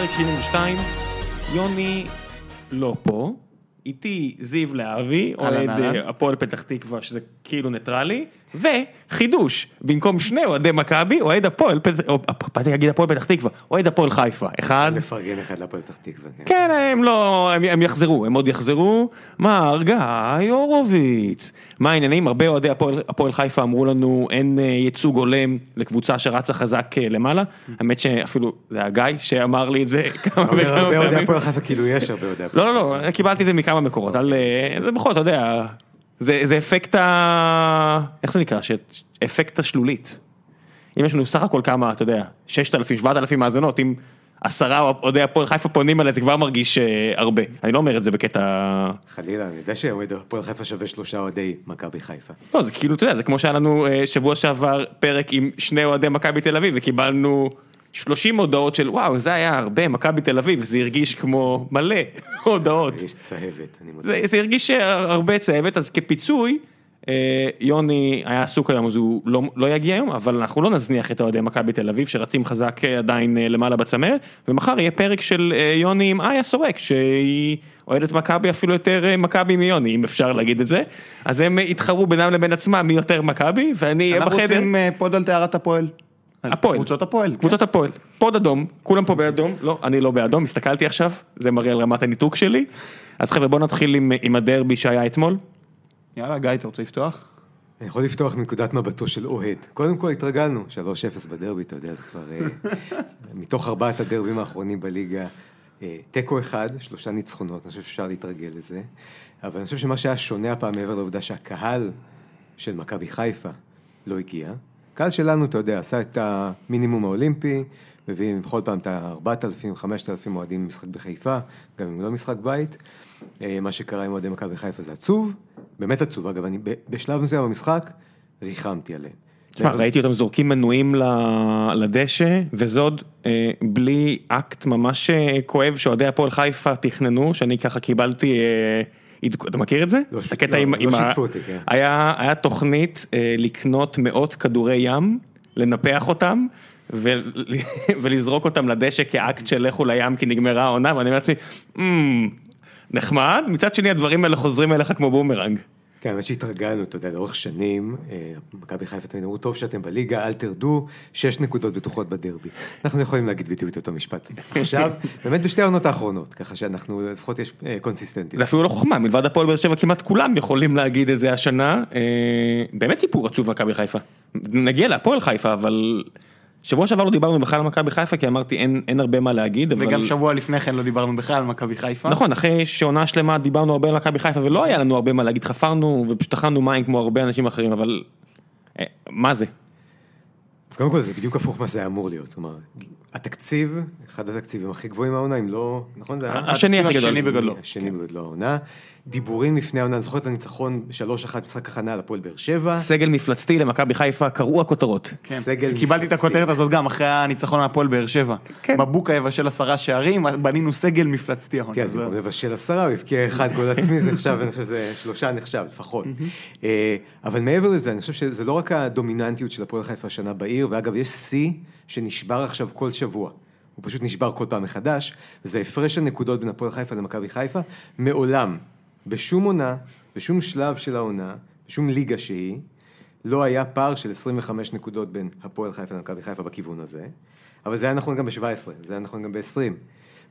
פרק 72, יוני לא פה, איתי זיו להבי, אוהד. אה, הפועל פתח תקווה שזה כאילו ניטרלי, וחידוש, במקום שני אוהדי מכבי, אוהד הפועל, באתי להגיד הפועל פתח תקווה, אוהד הפועל חיפה, אחד, לפרגן אחד להפועל פתח תקווה. כן. כן, הם לא, הם, הם יחזרו, הם עוד יחזרו. מר גיא הורוביץ. מה העניינים? הרבה אוהדי הפועל, חיפה אמרו לנו אין אה, ייצוג הולם לקבוצה שרצה חזק אה, למעלה. האמת שאפילו זה היה גיא שאמר לי את זה כמה וכמה הרבה אוהדי פעמים. הפועל חיפה, כאילו יש הרבה אוהדי הפועל. לא, לא, לא, קיבלתי את זה מכמה מקורות, אה, זה בכל זאת, אתה יודע, זה, זה אפקט ה... איך זה נקרא? ש... אפקט השלולית. אם יש לנו סך הכל כמה, אתה יודע, 6,000, 7,000 מאזינות, אם עשרה אוהדי הפועל חיפה פונים אליי, זה כבר מרגיש אה, הרבה. אני לא אומר את זה בקטע... חלילה, אני יודע שאוהד הפועל חיפה שווה שלושה אוהדי מכבי חיפה. לא, זה כאילו, אתה יודע, זה כמו שהיה לנו אה, שבוע שעבר פרק עם שני אוהדי מכבי תל אביב, וקיבלנו 30 הודעות של וואו, זה היה הרבה, מכבי תל אביב, זה הרגיש כמו מלא הודעות. יש צהבת, אני מודה. זה, זה הרגיש הרבה צוות, אז כפיצוי, אה, יוני היה עסוק היום אז הוא לא, לא יגיע היום, אבל אנחנו לא נזניח את אוהדי מכבי תל אביב שרצים חזק אה, עדיין אה, למעלה בצמרת, ומחר יהיה פרק של אה, יוני עם איה סורק, שהיא אוהדת מכבי אפילו יותר אה, מכבי מיוני, אם אפשר להגיד את זה, אז הם אה, יתחרו בינם לבין עצמם מי יותר מכבי, ואני אהיה אנחנו בחדר. עושים אה, פוד על טהרת הפועל. הפועל. קבוצות הפועל. קבוצות הפועל, פוד אדום, כולם פה באדום, לא, אני לא באדום, הסתכלתי עכשיו, זה מראה על רמת הניתוק שלי. אז חבר'ה בואו נתחיל עם, עם הדרבי שהיה אתמול. כן. יאללה, גיא, אתה רוצה לפתוח? אני יכול לפתוח מנקודת מבטו של אוהד. קודם כל התרגלנו, 3-0 בדרבי, אתה יודע, זה כבר... אה, מתוך ארבעת הדרבים האחרונים בליגה, אה, תיקו אחד, שלושה ניצחונות, אני חושב שאפשר להתרגל לזה. אבל אני חושב שמה שהיה שונה הפעם, מעבר לעובדה שהקהל של מכבי חיפה לא הגיע, הקהל שלנו, אתה יודע, עשה את המינימום האולימפי, מביאים בכל פעם את ה-4,000, 5,000 אוהדים למשחק בחיפה, גם אם לא משחק בית. אה, מה שקרה עם אוהדי מכבי חיפה זה עצוב, באמת עצוב. אגב, אני בשלב מסוים במשחק, ריחמתי עליהם. תשמע, ראיתי אותם זורקים מנויים לדשא, וזה עוד אה, בלי אקט ממש אה, כואב שאוהדי הפועל חיפה תכננו, שאני ככה קיבלתי, אה, אתה מכיר את זה? לא את הקטע לא, עם- לא עם ה- שיתפו אותי, כן. היה היה תוכנית אה, לקנות מאות כדורי ים, לנפח אותם. ול- ולזרוק אותם לדשא כאקט של לכו לים כי נגמרה העונה ואני אומר לעצמי, "אמ, נחמד, מצד שני הדברים האלה חוזרים אליך כמו בומרנג. כן, האמת שהתרגלנו, אתה יודע, לאורך שנים, אה, מכבי חיפה תמיד אמרו, טוב שאתם בליגה, אל תרדו, שש נקודות בטוחות בדרבי. אנחנו יכולים להגיד בדיוק את אותו משפט. עכשיו, באמת בשתי העונות האחרונות, ככה שאנחנו, לפחות יש אה, קונסיסטנטיות. זה אפילו לא חוכמה, מלבד הפועל באר שבע כמעט כולם יכולים להגיד את זה השנה. אה, באמת סיפור עצוב מכבי חיפה. נגיע להפועל חיפה, אבל שבוע שעבר לא דיברנו בכלל על מכבי חיפה, כי אמרתי אין, אין הרבה מה להגיד, אבל... וגם שבוע לפני כן לא דיברנו בכלל על מכבי חיפה. נכון, אחרי שעונה שלמה דיברנו הרבה על מכבי חיפה ולא היה לנו הרבה מה להגיד, חפרנו ופשוט טחנו מים כמו הרבה אנשים אחרים, אבל אה, מה זה? אז קודם כל זה בדיוק הפוך מה זה אמור להיות, כלומר, התקציב, אחד התקציבים הכי גבוהים מהעונה, אם לא, נכון זה היה? השני הכי גדול. השני בגודלו. השני בגודלו העונה. דיבורים לפני העונה, זוכר את הניצחון 3-1 משחק הכנה על הפועל באר שבע. סגל מפלצתי למכבי חיפה, קראו הכותרות. כן. סגל קיבלתי את. הכותרת הזאת גם אחרי הניצחון מהפועל באר שבע. כן. בבוקה יבשל עשרה שערים, בנינו סגל מפלצתי העונה. כן, אז במקום לבשל עשרה, הוא הבקיע אחד גול עצמי, זה נחשב, אני חושב שזה שלושה נחשב לפחות. אה, אבל מעבר לזה, אני חושב שזה לא רק הדומיננטיות של הפועל חיפה השנה בעיר, ואגב, יש שיא שנשבר עכשיו כל שבוע. הוא פשוט נשבר כל פעם מחדש, וזה הפרש הנקודות בין הפועל חיפה למכבי חיפה. מעולם, בשום עונה, בשום שלב של העונה, בשום ליגה שהיא, לא היה פער של 25 נקודות בין הפועל חיפה למכבי חיפה בכיוון הזה, אבל זה היה נכון גם ב-17, זה היה נכון גם ב-20.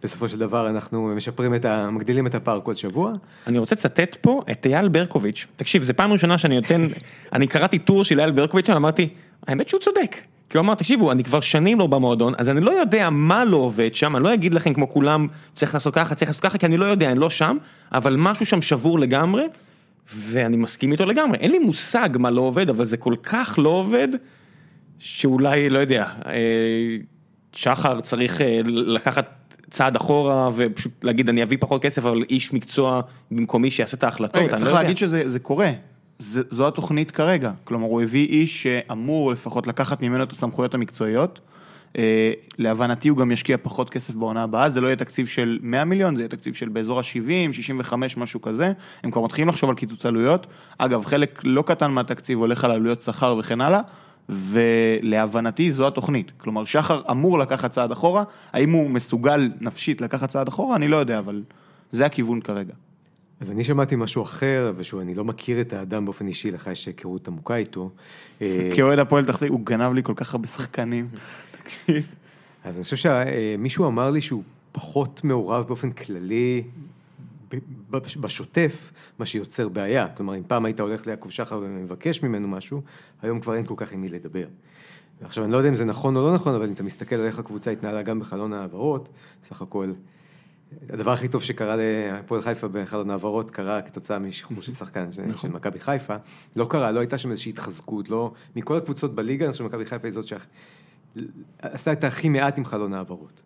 בסופו של דבר אנחנו משפרים את ה... מגדילים את הפער כל שבוע. אני רוצה לצטט פה את אייל ברקוביץ', תקשיב, זו פעם ראשונה שאני נותן, אני קראתי טור של אייל ברקוביץ', אמרתי, האמת שהוא צודק. כי הוא אמר, תקשיבו, אני כבר שנים לא במועדון, אז אני לא יודע מה לא עובד שם, אני לא אגיד לכם כמו כולם, צריך לעשות ככה, צריך לעשות ככה, כי אני לא יודע, אני לא שם, אבל משהו שם שבור לגמרי, ואני מסכים איתו לגמרי. אין לי מושג מה לא עובד, אבל זה כל כך לא עובד, שאולי, לא יודע, אה, שחר צריך אה, לקחת צעד אחורה ופשוט להגיד אני אביא פחות כסף אבל איש מקצוע במקומי שיעשה את ההחלטות, רגע, צריך לא. להגיד שזה זה קורה. זה- זו התוכנית כרגע. כלומר, הוא הביא איש שאמור לפחות לקחת ממנו את הסמכויות המקצועיות. אה, להבנתי הוא גם ישקיע פחות כסף בעונה הבאה, זה לא יהיה תקציב של 100 מיליון, זה יהיה תקציב של באזור ה-70, 65, משהו כזה. הם כבר מתחילים לחשוב על קיצוץ עלויות. אגב, חלק לא קטן מהתקציב הולך על עלויות שכר וכן הלאה. ולהבנתי זו התוכנית. כלומר, שחר אמור לקחת צעד אחורה, האם הוא מסוגל נפשית לקחת צעד אחורה, אני לא יודע, אבל זה הכיוון כרגע. אז אני שמעתי משהו אחר, ושוב, אני לא מכיר את האדם באופן אישי, לך יש היכרות עמוקה איתו. אה, כאוהד הפועל תחתית, הוא גנב לי כל כך הרבה שחקנים. תקשיב. אז אני חושב שמישהו אמר לי שהוא פחות מעורב באופן כללי בשוטף, מה שיוצר בעיה. כלומר, אם פעם היית הולך ליעקב שחר ומבקש ממנו משהו, היום כבר אין כל כך עם מי לדבר. עכשיו, אני לא יודע אם זה נכון או לא נכון, אבל אם אתה מסתכל על איך הקבוצה התנהלה גם בחלון העברות, סך הכל, הדבר הכי טוב שקרה להפועל חיפה בחלון העברות, קרה כתוצאה משחרור של שחקן של, של מכבי חיפה. לא קרה, לא הייתה שם איזושהי התחזקות, לא... מכל הקבוצות בליגה, אני חושב שמכבי חיפה היא זאת שעשתה את הכי מעט עם חלון העברות.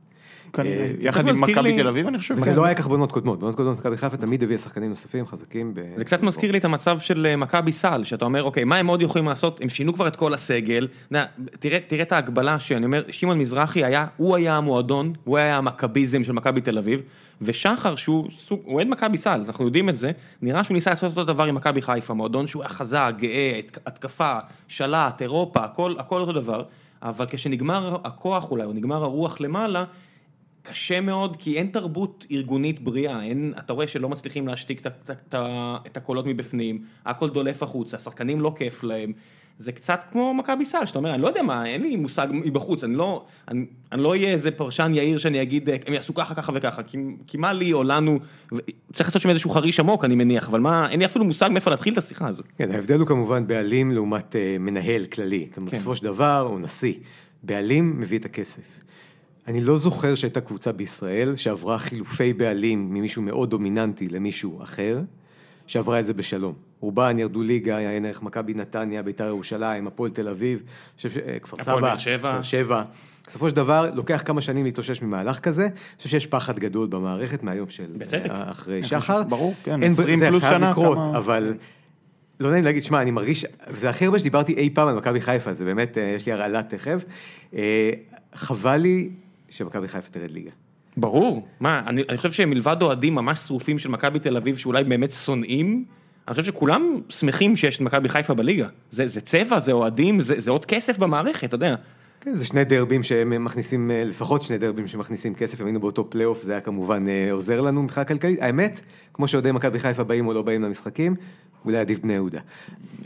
כנראה, אה, יחד עם מכבי תל אביב, אני חושב. וזה לא היה כך בעונות קודמות, בעונות קודמות מכבי חיפה תמיד הביאה שחקנים נוספים, חזקים. זה קצת מזכיר לי את המצב של אה, מכבי סל, שאתה אומר, אוקיי, מה הם עוד יכולים לעשות? הם שינו כבר את כל הסגל. תראה, את ההגבלה שאני אומר, שמעון מזרחי היה, הוא היה המועדון, הוא היה המכביזם של מכבי תל אביב, ושחר שהוא סוג, הוא אוהד מכבי סל, אנחנו יודעים את זה, נראה שהוא ניסה לעשות אותו דבר עם מכבי חיפה, מועדון שהוא היה חזק, גאה, הת- התקפה, שלט, אירופה, הכל, הכל אותו דבר, אבל כשנגמר הכוח אולי, או נגמר הרוח למעלה, קשה מאוד, כי אין תרבות ארגונית בריאה, אין, אתה רואה שלא מצליחים להשתיק את, ה- את, ה- את הקולות מבפנים, הכל דולף החוצה, השחקנים לא כיף להם, זה קצת כמו מכבי סל, שאתה אומר, אני לא יודע מה, אין לי מושג מבחוץ, אני לא, אני, אני לא אהיה איזה פרשן יאיר שאני אגיד, "אה, הם יעשו ככה, ככה וככה, כי, כי מה לי או לנו, צריך לעשות שם איזשהו חריש עמוק, אני מניח, אבל מה, אין לי אפילו מושג מאיפה להתחיל את השיחה הזו. כן, ההבדל הוא כמובן בעלים לעומת אה, מנהל כללי. כלומר, כן. בסופו של דבר הוא נשיא. בעלים מביא את הכסף. אני לא זוכר שהייתה קבוצה בישראל שעברה חילופי בעלים ממישהו מאוד דומיננטי למישהו אחר, שעברה את זה בשלום. רובן ירדו ליגה, היה עין ערך מכבי נתניה, בית"ר ירושלים, הפועל תל אביב, אני חושב ש- אה, כפר סבא, הפועל באר שבע. בסופו של דבר, לוקח כמה שנים להתאושש ממהלך כזה. אני חושב שיש פחד גדול במערכת מהיום של... בצדק. אה, אחרי שחר. ברור, כן, אין- 20 זה פלוס חייב שנה, לקרות, כמה- אבל... לא נעים להגיד, שמע, אני מרגיש, זה הכי הרבה שדיברתי אי פעם על מכבי חיפה, זה באמת, אה, יש לי הרעלה תכף. חבל לי שמכבי חיפה תרד ליגה. ברור, מה, אני, אני חושב שמלבד אוהדים ממש שרופים של מכבי תל אביב שאולי באמת שונאים, אני חושב שכולם שמחים שיש את מכבי חיפה בליגה. זה, זה צבע, זה אוהדים, זה, זה עוד כסף במערכת, אתה יודע. כן, זה שני דרבים שהם מכניסים, אה, לפחות שני דרבים שמכניסים כסף, הם היינו באותו פלייאוף, זה היה כמובן אה, עוזר לנו מבחינה כלכלית. האמת, כמו שאוהדי מכבי חיפה באים או לא באים למשחקים, אולי עדיף בני יהודה.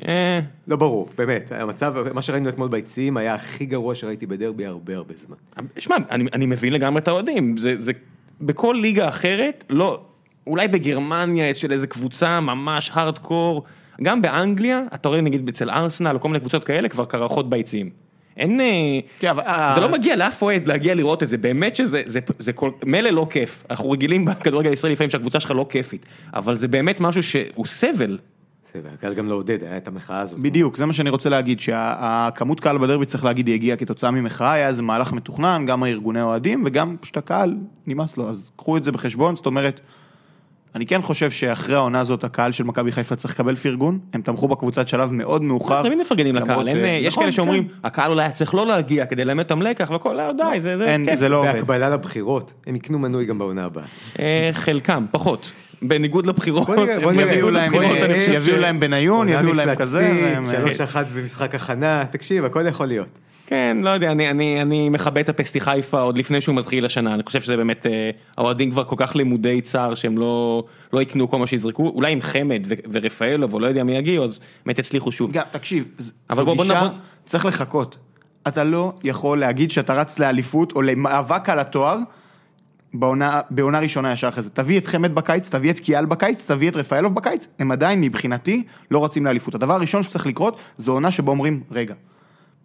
אה, לא ברור, באמת, המצב, מה שראינו אתמול ביציעים היה הכי גרוע שראיתי בדרבי הרבה הרבה זמן. שמע, אני, אני מבין לגמרי את האוהדים, זה, זה, בכל ליגה אחרת, לא, אולי בגרמניה של איזה קבוצה ממש הארדקור, גם באנגליה, אתה רואה נגיד אצל ארסנל או כל מיני קבוצות כאלה, כבר קרחות ביציעים. אין, אה, כן, אבל... זה לא מגיע לאף אוהד להגיע לראות את זה, באמת שזה, זה, זה כל, מילא לא כיף, אנחנו רגילים בכדורגל הישראלי לפעמים שהקבוצה שלך לא כיפית, אבל זה באמת משהו שהוא סבל. זה, והקהל גם לעודד, היה את המחאה הזאת. בדיוק, זה מה שאני רוצה להגיד, שהכמות קהל בדרבי, צריך להגיד, היא הגיעה כתוצאה ממחאה, היה איזה מהלך מתוכנן, גם הארגוני אוהדים, וגם פשוט הקהל, נמאס לו, אז קחו את זה בחשבון, זאת אומרת, אני כן חושב שאחרי העונה הזאת, הקהל של מכבי חיפה צריך לקבל פרגון, הם תמכו בקבוצת שלב מאוד מאוחר. תמיד מפרגנים לקהל, יש נכון, כאלה שאומרים, כן. הקהל אולי צריך לא להגיע כדי ללמד אותם לקח והכל, לא, די, זה, זה כיף. זה לא. בהקבלה לבחירות, הם יקנו מנוי גם בעונה הבאה. אה, חלקם, פחות. בניגוד לבחירות. יביאו להם, בניון, יביאו להם כזה, שלוש אחת במשחק הכנה, תקשיב, הכל יכול להיות. כן, לא יודע, אני, אני, אני מכבד את הפסטי חיפה עוד לפני שהוא מתחיל השנה, אני חושב שזה באמת, אה, האוהדים כבר כל כך למודי צער שהם לא, לא יקנו כל מה שיזרקו, אולי עם חמד ורפאלוב או לא יודע מי יגיעו, אז באמת יצליחו שוב. גם, תקשיב, אבל בוא- בוא נבוא- צריך לחכות. אתה לא יכול להגיד שאתה רץ לאליפות או למאבק על התואר בעונה, בעונה ראשונה ישר אחרי זה. תביא את חמד בקיץ, תביא את קיאל בקיץ, תביא את רפאלוב בקיץ, הם עדיין מבחינתי לא רצים לאליפות. הדבר הראשון שצריך לקרות, זו עונה שבה אומרים, רגע,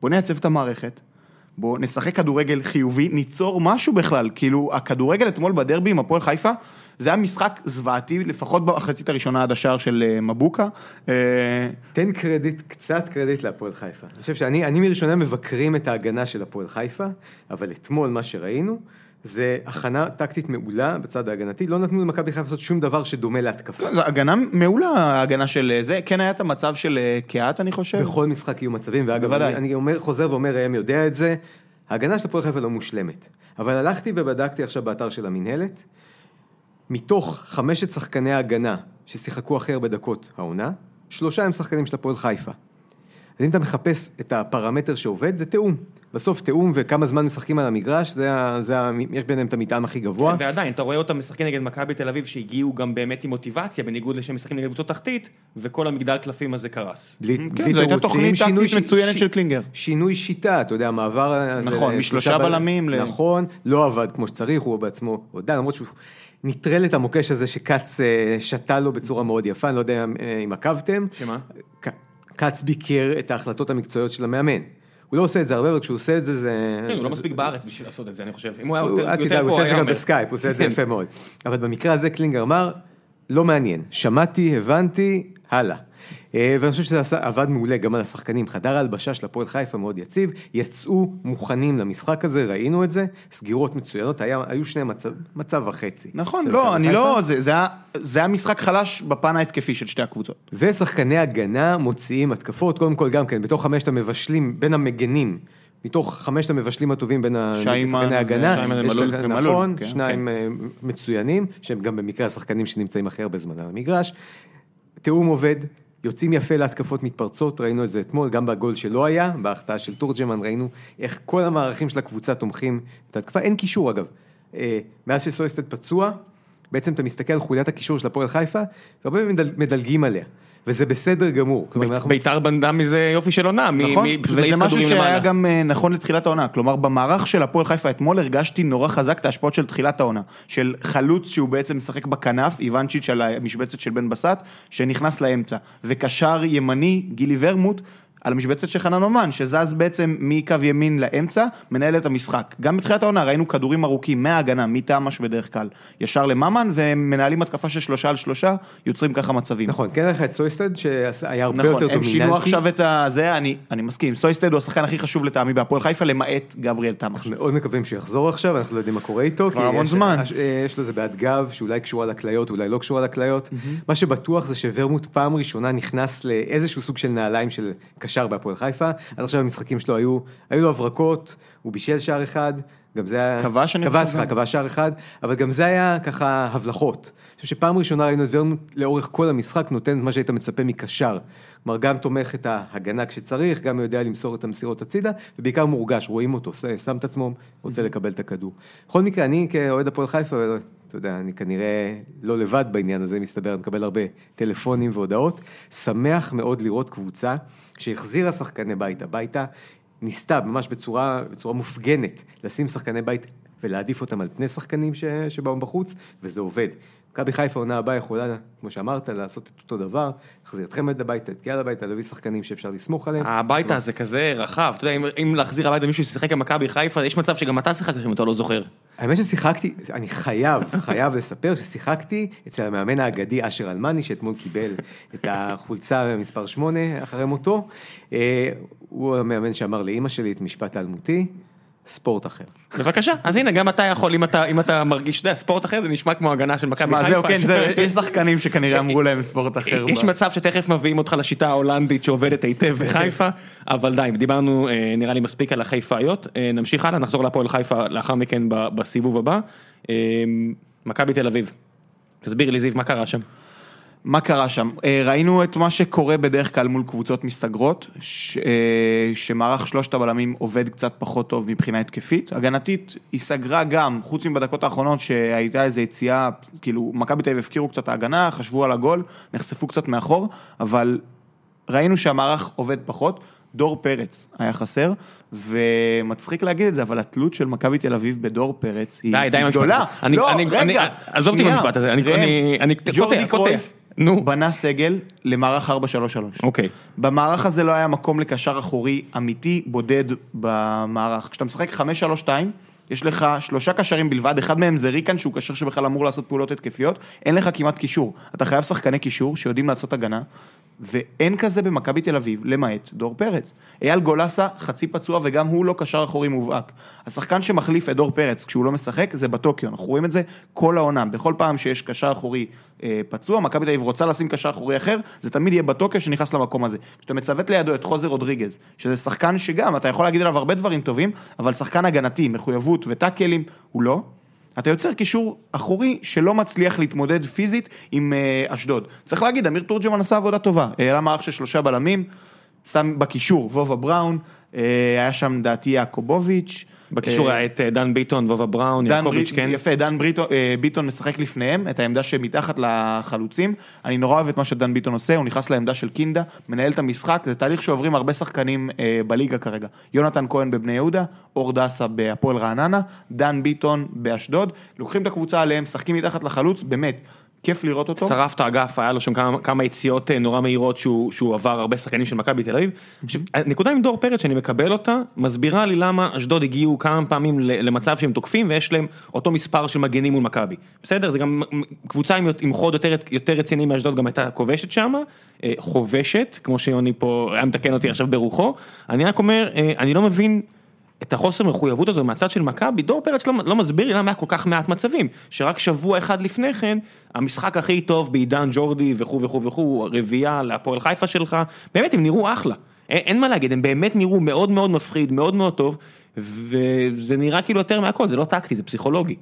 בוא נייצב את המערכת, בוא נשחק כדורגל חיובי, ניצור משהו בכלל. כאילו, הכדורגל אתמול בדרבי עם הפועל חיפה, זה היה משחק זוועתי, לפחות במחצית הראשונה עד השער של אה, מבוקה. אה, תן קרדיט, קצת קרדיט להפועל חיפה. אני חושב שאני אני מראשוני מבקרים את ההגנה של הפועל חיפה, אבל אתמול מה שראינו, זה הכנה טקטית מעולה בצד ההגנתי, לא נתנו למכבי חיפה לעשות שום דבר שדומה להתקפה. זו הגנה מעולה, ההגנה של אה, זה, כן היה את המצב של אה, קהת אני חושב. בכל משחק יהיו מצבים, ואגב. אני, אני אומר, חוזר ואומר, ראם יודע את זה, ההגנה של הפועל חיפה לא מושלמת. אבל הלכתי ובדקתי עכשיו באתר של המינהלת, מתוך חמשת שחקני ההגנה ששיחקו הכי הרבה דקות העונה, שלושה הם שחקנים של הפועל חיפה. אז אם אתה מחפש את הפרמטר שעובד, זה תיאום. בסוף תיאום וכמה זמן משחקים על המגרש, זה, ה- זה, ה- יש ביניהם את המטען הכי גבוה. ועדיין, אתה רואה אותם משחקים נגד מכבי תל אביב שהגיעו גם באמת עם מוטיבציה, בניגוד לשהם משחקים נגד קבוצות תחתית, וכל המגדל קלפים הזה קרס. בלי, כן, בלי זו הייתה תירוצים, תוכנית שינוי טקטית ש- מצוינת ש- של קלינגר. שינוי שיטה, אתה יודע, המעבר הזה... נכון, משלושה בל- בלמים ל- נכון, לא עבד כמו שצריך, הוא בעצמו הודה, למרות שהוא נטרל את המוקש הזה שכץ אה, שטמן לו בצורה מאוד יפה, אני לא יודע אה, אם עקבתם. שמה? כץ ביקר את ההחלטות המקצועיות של המאמן. הוא לא עושה את זה הרבה, אבל כשהוא עושה את זה, זה... כן, הוא לא מספיק בארץ בשביל לעשות את זה, אני חושב. אם הוא היה יותר אל יותר תדאג, הוא פה, עושה את זה היה גם אומר. בסקייפ, הוא עושה את זה כן. יפה מאוד. אבל במקרה הזה קלינגר אמר, לא מעניין, שמעתי, הבנתי, הלאה. אה, ואני חושב שזה עשה- עבד מעולה גם על השחקנים, חדר ההלבשה של הפועל חיפה מאוד יציב, יצאו מוכנים למשחק הזה, ראינו את זה, סגירות מצוינות, היה- היו שני מצב, מצב וחצי. נכון, לא, אני חיפה. לא, זה- זה היה- זה היה משחק חלש בפן ההתקפי של שתי הקבוצות. ושחקני הגנה מוציאים התקפות, קודם כל גם כן, בתוך חמשת המבשלים, בין המגנים, מתוך חמשת המבשלים הטובים בין ה- שיימן, שחקני ההגנה, שיימן יש לך- נכון, כן, שניים אה, מצוינים, שהם גם במקרה השחקנים שנמצאים הכי הרבה זמן על המגרש. תיאום עובד, יוצאים יפה להתקפות מתפרצות, ראינו את זה אתמול, גם בגול שלא היה, בהחטאה של תורג'מן, ראינו איך כל המערכים של הקבוצה תומכים את ההתקפה, אין קישור אגב. אה, מאז שסויסטד פצוע, בעצם אתה מסתכל על חוליית הקישור של הפועל חיפה, והרבה מדל, מדלגים עליה, וזה בסדר גמור. ביתר בנדה מזה יופי של עונה, נכון, וזה משהו שהיה. גם אה, נכון לתחילת העונה, כלומר במערך של הפועל חיפה אתמול הרגשתי נורא חזק את ההשפעות של תחילת העונה, של חלוץ שהוא בעצם משחק בכנף, איוונצ'יץ' על המשבצת של בן בסט, שנכנס לאמצע, וקשר ימני, גילי ורמוט, על המשבצת של חנן אומן, שזז בעצם מקו ימין לאמצע, מנהל את המשחק. גם בתחילת העונה ראינו כדורים ארוכים מההגנה, מתמ"ש בדרך כלל, ישר לממן, והם מנהלים התקפה של שלושה על שלושה, יוצרים ככה מצבים. נכון, כן לך את סויסטד שהיה הרבה נכון, יותר הם דומיננטי. שינו עכשיו את הזה, אני, אני מסכים, סויסטד הוא השחקן הכי חשוב לטעמי בהפועל חיפה, למעט גבריאל תמש. מאוד מקווים שהוא יחזור עכשיו, אנחנו לא יודעים מה קורה איתו. כבר המון זמן. יש- יש לו איזה בעד גב, שאולי קשורה לכליות, אולי לא קשורה לכליות. מה שבטוח זה שוורמוט פעם ראשונה נכנס לאיזשהו סוג של נעליים של קשר בהפועל חיפה. עד עכשיו המשחקים שלו היו, היו לו הברקות, הוא בישל שער אחד. גם זה היה... כבש, אני כבש, חושב. סליחה, כבש שער אחד, אבל גם זה היה ככה הבלחות. אני חושב שפעם ראשונה ראינו את ורמוט לאורך כל המשחק נותן את מה שהיית מצפה מקשר. כלומר, גם תומך את ההגנה כשצריך, גם יודע למסור את המסירות הצידה, ובעיקר מורגש, רואים אותו, שם את עצמו, רוצה לקבל את הכדור. בכל מקרה, אני כאוהד הפועל חיפה, אתה יודע, אני כנראה לא לבד בעניין הזה, מסתבר, אני מקבל הרבה טלפונים והודעות. שמח מאוד לראות קבוצה שהחזירה שחקני בית הביתה, ניסתה ממש בצורה, בצורה מופגנת לשים שחקני בית ולהעדיף אותם על פני שחקנים ש, שבאו בחוץ, וזה עובד. מכבי חיפה עונה הבאה יכולה, כמו שאמרת, לעשות את אותו דבר, להחזיר את חמד הביתה, את גיאל הביתה, להביא שחקנים שאפשר לסמוך עליהם. הביתה זה כזה רחב, אתה יודע, אם- אם להחזיר הביתה מישהו ששיחק במכבי חיפה, יש מצב שגם אתה שיחקת אם אתה לא זוכר. האמת ששיחקתי, אני חייב, חייב לספר ששיחקתי אצל המאמן האגדי אשר אלמני, שאתמול קיבל את החולצה מספר 8 אחרי מותו. אה, הוא המאמן שאמר לאימא שלי את משפט האלמותי, ספורט אחר. בבקשה, אז הנה, גם אתה יכול, אם אתה, אם אתה מרגיש, אתה יודע, ספורט אחר זה נשמע כמו הגנה של מכבי חיפה. זהו, כן, זה- יש שחקנים שכנראה אמרו להם ספורט אחר. יש מצב שתכף מביאים אותך לשיטה ההולנדית שעובדת היטב בחיפה, אבל די, דיברנו אה, נראה לי מספיק על החיפאיות, אה, נמשיך הלאה, נחזור להפועל חיפה לאחר מכן בסיבוב הבא. אה, מכבי תל אביב, תסביר לי זיו, מה קרה שם? מה קרה שם? אה, ראינו את מה שקורה בדרך כלל מול קבוצות מסתגרות, ש- אה, שמערך שלושת הבלמים עובד קצת פחות טוב מבחינה התקפית. הגנתית היא סגרה גם, חוץ מבדקות האחרונות שהייתה איזו יציאה, כאילו מכבי תל אביב הפקירו קצת ההגנה, חשבו על הגול, נחשפו קצת מאחור, אבל ראינו שהמערך עובד פחות. דור פרץ היה חסר, ומצחיק להגיד את זה, אבל התלות של מכבי תל אביב בדור פרץ היא די, די עם המשפט גדולה. הזה. אני- לא, אני- אני- רגע, עזוב אותי. מהמשפט הזה, אני- ראם, אני- אני קוטע, קוטע. נו. בנה סגל למערך 4-3-3. אוקיי. במערך הזה לא היה מקום לקשר אחורי אמיתי בודד במערך. כשאתה משחק 5-3-2, יש לך שלושה קשרים בלבד, אחד מהם זה ריקן שהוא קשר שבכלל אמור לעשות פעולות התקפיות, אין לך כמעט קישור. אתה חייב שחקני קישור שיודעים לעשות הגנה, ואין כזה במכבי תל אביב, למעט דור פרץ. אייל גולסה חצי פצוע וגם הוא לא קשר אחורי מובהק. השחקן שמחליף את דור פרץ כשהוא לא משחק זה בטוקיו, אנחנו רואים את זה כל העונה. בכל פעם שיש קשר אחורי אה, פצוע, מכבי תל אביב רוצה לשים קשר אחורי אחר, זה תמיד יהיה בטוקיו שנכנס למקום הזה. כשאתה מצוות לידו את חוזר רודריגז, שזה שחקן שגם, אתה יכול להגיד עליו הרבה דברים טובים, אבל שחקן הגנתי, מחויבות וטאקלים, הוא לא. אתה יוצר קישור אחורי שלא מצליח להתמודד פיזית עם אה, אשדוד. צריך להגיד, אמיר תורג'מן עשה עבודה טובה, העלה מערך של שלושה בלמים, שם בקישור וובה בראון, אה, היה שם לדעתי יעקובוביץ'. בקישור אה, היה את אה, דן ביטון, וובה בראון, יעקוביץ', כן. יפה, דן אה, ביטון משחק לפניהם, את העמדה שמתחת לחלוצים. אני נורא אוהב את מה שדן ביטון עושה, הוא נכנס לעמדה של קינדה, מנהל את המשחק, זה תהליך שעוברים הרבה שחקנים בליגה כרגע. יונתן כהן בבני יהודה, אור דסה בהפועל רעננה, דן ביטון באשדוד, לוקחים את הקבוצה עליהם, משחקים מתחת לחלוץ, באמת, כיף לראות אותו. שרף את האגף, היה לו שם כמה, כמה יציאות אה, נורא מהירות שהוא, שהוא עבר הרבה שחקנים של מכבי תל אביב. עכשיו, הנקודה עם דור פרץ שאני מקבל אותה, מסבירה לי למה אשדוד הגיעו כמה פעמים למצב שהם תוקפים ויש להם אותו מספר של מגנים מול מכבי. בסדר, זה גם קבוצה עם, עם חוד יותר, יותר רציני מאשדוד גם הייתה כובשת שם, אה, חובשת, כמו שיוני פה היה מתקן אותי עכשיו ברוחו. אני רק אומר, אה, אני לא מבין. את החוסר מחויבות הזו מהצד של מכבי, דור פרץ לא, לא מסביר לי למה היה כל כך מעט מצבים, שרק שבוע אחד לפני כן, המשחק הכי טוב בעידן ג'ורדי וכו' וכו' וכו', רביעייה להפועל חיפה שלך, באמת הם נראו אחלה, אין, אין מה להגיד, הם באמת נראו מאוד מאוד מפחיד, מאוד מאוד טוב, וזה נראה כאילו יותר מהכל, זה לא טקטי, זה פסיכולוגי.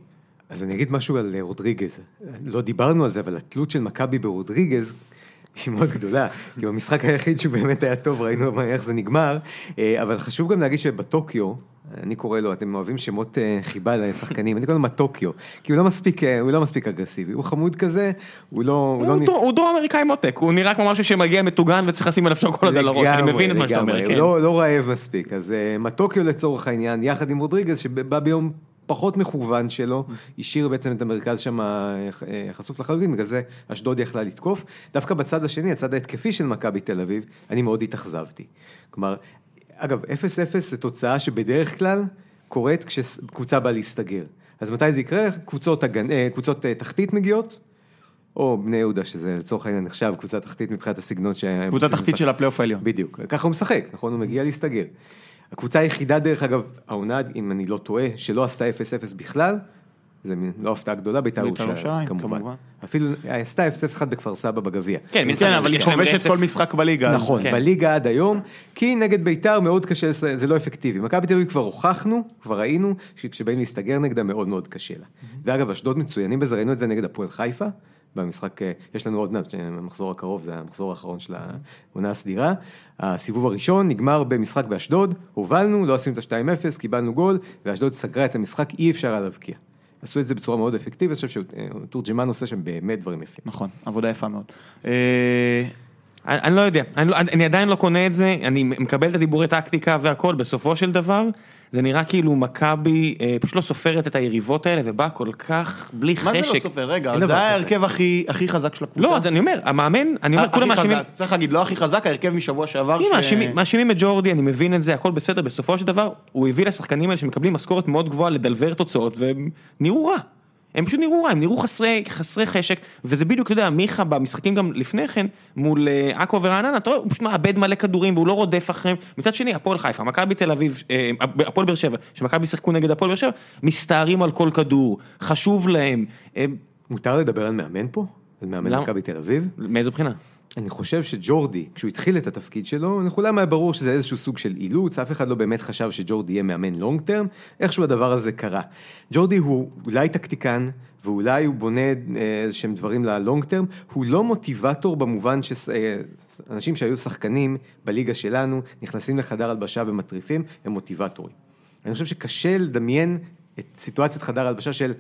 אז אני אגיד משהו על אה, רודריגז. לא דיברנו על זה, אבל התלות של מכבי ברודריגז היא מאוד גדולה. כי במשחק היחיד שהוא באמת היה טוב, ראינו איך זה נגמר. אה, אבל חשוב גם להגיד שבטוקיו, אני קורא לו, אתם אוהבים שמות אה, חיבה לשחקנים, אני קורא לו מטוקיו. כי הוא לא מספיק, אה, הוא לא מספיק אגרסיבי. הוא חמוד כזה, הוא לא... הוא לא הוא נ- דרום- הוא דרום אמריקאי מותק, הוא נראה כמו משהו שמגיע מטוגן וצריך לשים עליו שוקולד על הראש, אני מבין את מה שאתה אומר, כן. הוא לא, לא רעב מספיק, אז אה, מטוקיו לצורך העניין, יחד עם רודריגז, שבא ביום פחות מכוון שלו, השאיר בעצם את המרכז שם חשוף לחלוטין, בגלל זה אשדוד יכלה לתקוף. דווקא בצד השני, הצד ההתקפי של מכבי תל אביב, אני מאוד התאכזבתי. כלומר, אגב, 0-0 זה תוצאה שבדרך כלל קורית כשקבוצה באה להסתגר. אז מתי זה יקרה? קבוצות, הגנ... אה, קבוצות אה, תחתית מגיעות, או בני יהודה, שזה לצורך העניין נחשב קבוצה תחתית מבחינת הסגנון שהם... קבוצה תחתית לשחק. של הפלייאוף העליון. בדיוק, ככה הוא משחק, נכון? הוא מגיע להסתגר. הקבוצה היחידה, דרך אגב, העונה, אם אני לא טועה, שלא עשתה 0-0 בכלל, זה מין- לא הפתעה גדולה, בית"ר בית"ר ירושלים, כמובן. כמובן. אפילו עשתה 0-1 בכפר סבא בגביע. כן, כן, אבל היא יש להם כובשת רצף. כל משחק בליגה. נכון, כן. בליגה עד היום, כי נגד בית"ר מאוד קשה, זה לא אפקטיבי. מכבי תל אביב כבר הוכחנו, כבר ראינו, שכשבאים להסתגר נגדה מאוד מאוד קשה לה. ואגב, אשדוד מצוינים בזה, ראינו את זה נגד הפועל חיפה, במשחק, אה, יש לנו עוד מעט, המחזור הקרוב, זה המחזור האחרון של העונה הסדירה. הסיבוב הראשון נגמר במשחק באשדוד, הובלנו, לא עשינו את ה-2-0, קיבלנו גול, ואשדוד סגרה את המשחק, אי אפשר היה להבקיע. עשו את זה בצורה מאוד אפקטיבית, אני חושב שתורג'מן עושה שם באמת דברים יפים. נכון, עבודה יפה מאוד. אה, אני, לא יודע, אני, אני עדיין לא קונה את זה, אני מקבל את הדיבורי טקטיקה והכל, בסופו של דבר, זה נראה כאילו מכבי אה, פשוט לא סופרת את היריבות האלה ובאה כל כך בלי מה חשק. זה לא סופר? רגע, זה היה. ההרכב הכי הכי חזק של הקבוצה. לא, אז אני אומר, המאמן, אני אומר, הכי כולם מאשימים, חזק, צריך להגיד, לא הכי חזק, ההרכב משבוע שעבר. אם ש- מאשימים את ג'ורדי, אני מבין את זה, הכל בסדר, בסופו של דבר, הוא הביא לשחקנים האלה שמקבלים משכורת מאוד גבוהה לדלבר תוצאות, והם נראו רע. הם פשוט נראו רע, הם נראו חסרי, חסרי חשק, וזה בדיוק, אתה יודע, מיכה במשחקים גם לפני כן, מול אה, עכו ורעננה, אתה רואה, הוא פשוט מאבד מלא כדורים, והוא לא רודף אחריהם. מצד שני, הפועל חיפה, מכבי תל אביב, אה, הפועל באר שבע, שמכבי שיחקו נגד הפועל באר שבע, מסתערים על כל כדור, חשוב להם. אה, מותר לדבר על מאמן פה? על מאמן? מכבי תל אביב? מאיזו בחינה? אני חושב שג'ורדי, כשהוא התחיל את התפקיד שלו, לכולם היה ברור שזה איזשהו סוג של אילוץ, אף אחד לא באמת חשב שג'ורדי יהיה מאמן לונג טרם, איכשהו הדבר הזה קרה. ג'ורדי הוא אולי טקטיקן, ואולי הוא בונה אה, איזה שהם דברים ללונג טרם, הוא לא מוטיבטור במובן שאנשים שהיו שחקנים בליגה שלנו, נכנסים לחדר הלבשה ומטריפים, הם מוטיבטורים. אני חושב שקשה לדמיין את סיטואציית חדר הלבשה של...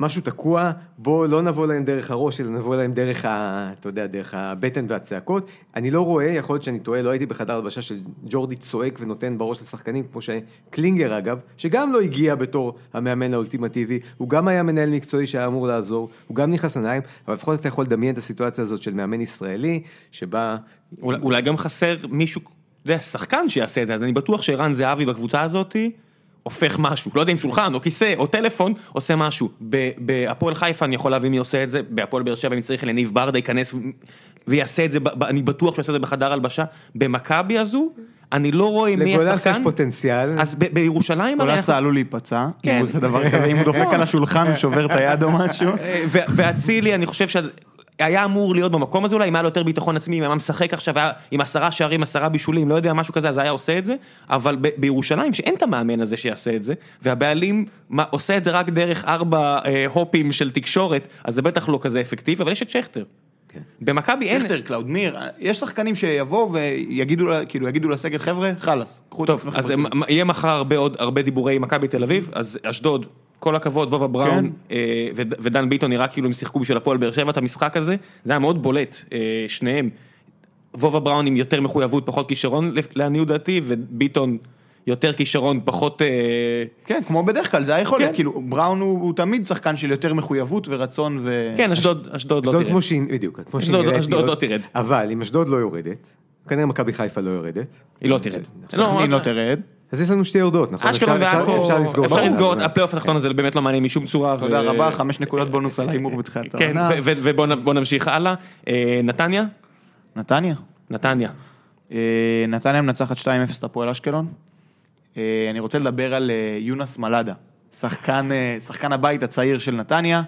משהו תקוע, בוא לא נבוא להם דרך הראש, אלא נבוא להם דרך ה... אתה יודע, דרך הבטן והצעקות. אני לא רואה, יכול להיות שאני טועה, לא הייתי בחדר הלבשה של ג'ורדי צועק ונותן בראש לשחקנים, כמו שקלינגר אגב, שגם לא הגיע בתור המאמן האולטימטיבי, הוא גם היה מנהל מקצועי שהיה אמור לעזור, הוא גם נכנס לנעליים, אבל לפחות אתה יכול לדמיין את הסיטואציה הזאת של מאמן ישראלי, שבה... אולי, אולי גם חסר מישהו, אתה יודע, שחקן שיעשה את זה, אז אני בטוח שערן זהבי בקבוצה הזאתי הופך משהו, לא יודע אם שולחן או כיסא או טלפון, עושה משהו. בהפועל חיפה אני יכול להבין מי עושה את זה, בהפועל באר שבע אני צריך לניב ברדה ייכנס ויעשה את זה, אני בטוח שהוא יעשה את זה בחדר הלבשה. במכבי הזו, אני לא רואה מי לגולסה השחקן. יש פוטנציאל. אז ב- בירושלים, גולסה עלול להיפצע, כן. אם הוא עושה דבר כזה, אם הוא דופק על השולחן, הוא שובר את היד או משהו. ואצילי, אני חושב שהיה אמור להיות במקום הזה אולי, אם היה לו יותר ביטחון עצמי, אם היה משחק עכשיו, היה עם עשרה שערים, עשרה בישולים, לא יודע, משהו כזה, אז היה עושה את זה, אבל ב- בירושלים, שאין את המאמן הזה שיעשה את זה, והבעלים מה, עושה את זה רק דרך ארבע אה, גופים של תקשורת, אז זה בטח לא כזה אפקטיבי, אבל יש את שכטר. במכבי אין... שכטר, קלאודמיר, יש שחקנים שיבואו ויגידו כאילו, יגידו לסגל, חבר'ה, חלאס, קחו את טוב, עצמכם אז הצידה." מ- יהיה מחר הרבה עוד, הרבה דיבורי מכבי תל אביב, אז אשדוד, כל הכבוד, וובה בראון כן. אה, וד- ודן ביטון נראה כאילו הם שיחקו בשביל הפועל באר שבע את המשחק הזה, זה היה מאוד בולט, אה, שניהם. וובה בראון עם יותר מחויבות, פחות כישרון לעניות דעתי, וביטון יותר כישרון, פחות... אה, כן, כמו בדרך כלל, זה היכולת, כן. כאילו, בראון הוא הוא תמיד שחקן של יותר מחויבות ורצון ו... כן, אשדוד, אשדוד לא אשדוד תראה. כמו שהיא, בדיוק, כמו שהיא אשדוד- נראית אשדוד להיות. לא תרד. אבל אם אשדוד לא יורדת, כנראה מכבי חיפה לא יורדת, היא לא תרד. סכנין לא אז- תרד. אז יש לנו שתי יורדות, נכון? אשקלון אפשר- אפשר- ועכו, אפשר לסגור. אפשר לסגור, הפלייאוף התחתון הזה באמת לא מעניין משום צורה. תודה ו- רבה, חמש נקודות בונוס על ההימור בתחילת כן, העונה. ו- ו- ובוא נ- בוא נמשיך הלאה. אה, נתניה? נתניה. נתניה. אה, נתניה מנצחת 2-0 את הפועל אשקלון. אה, אני רוצה לדבר על יונס מלאדה, שחקן, שחקן הבית הצעיר של נתניה.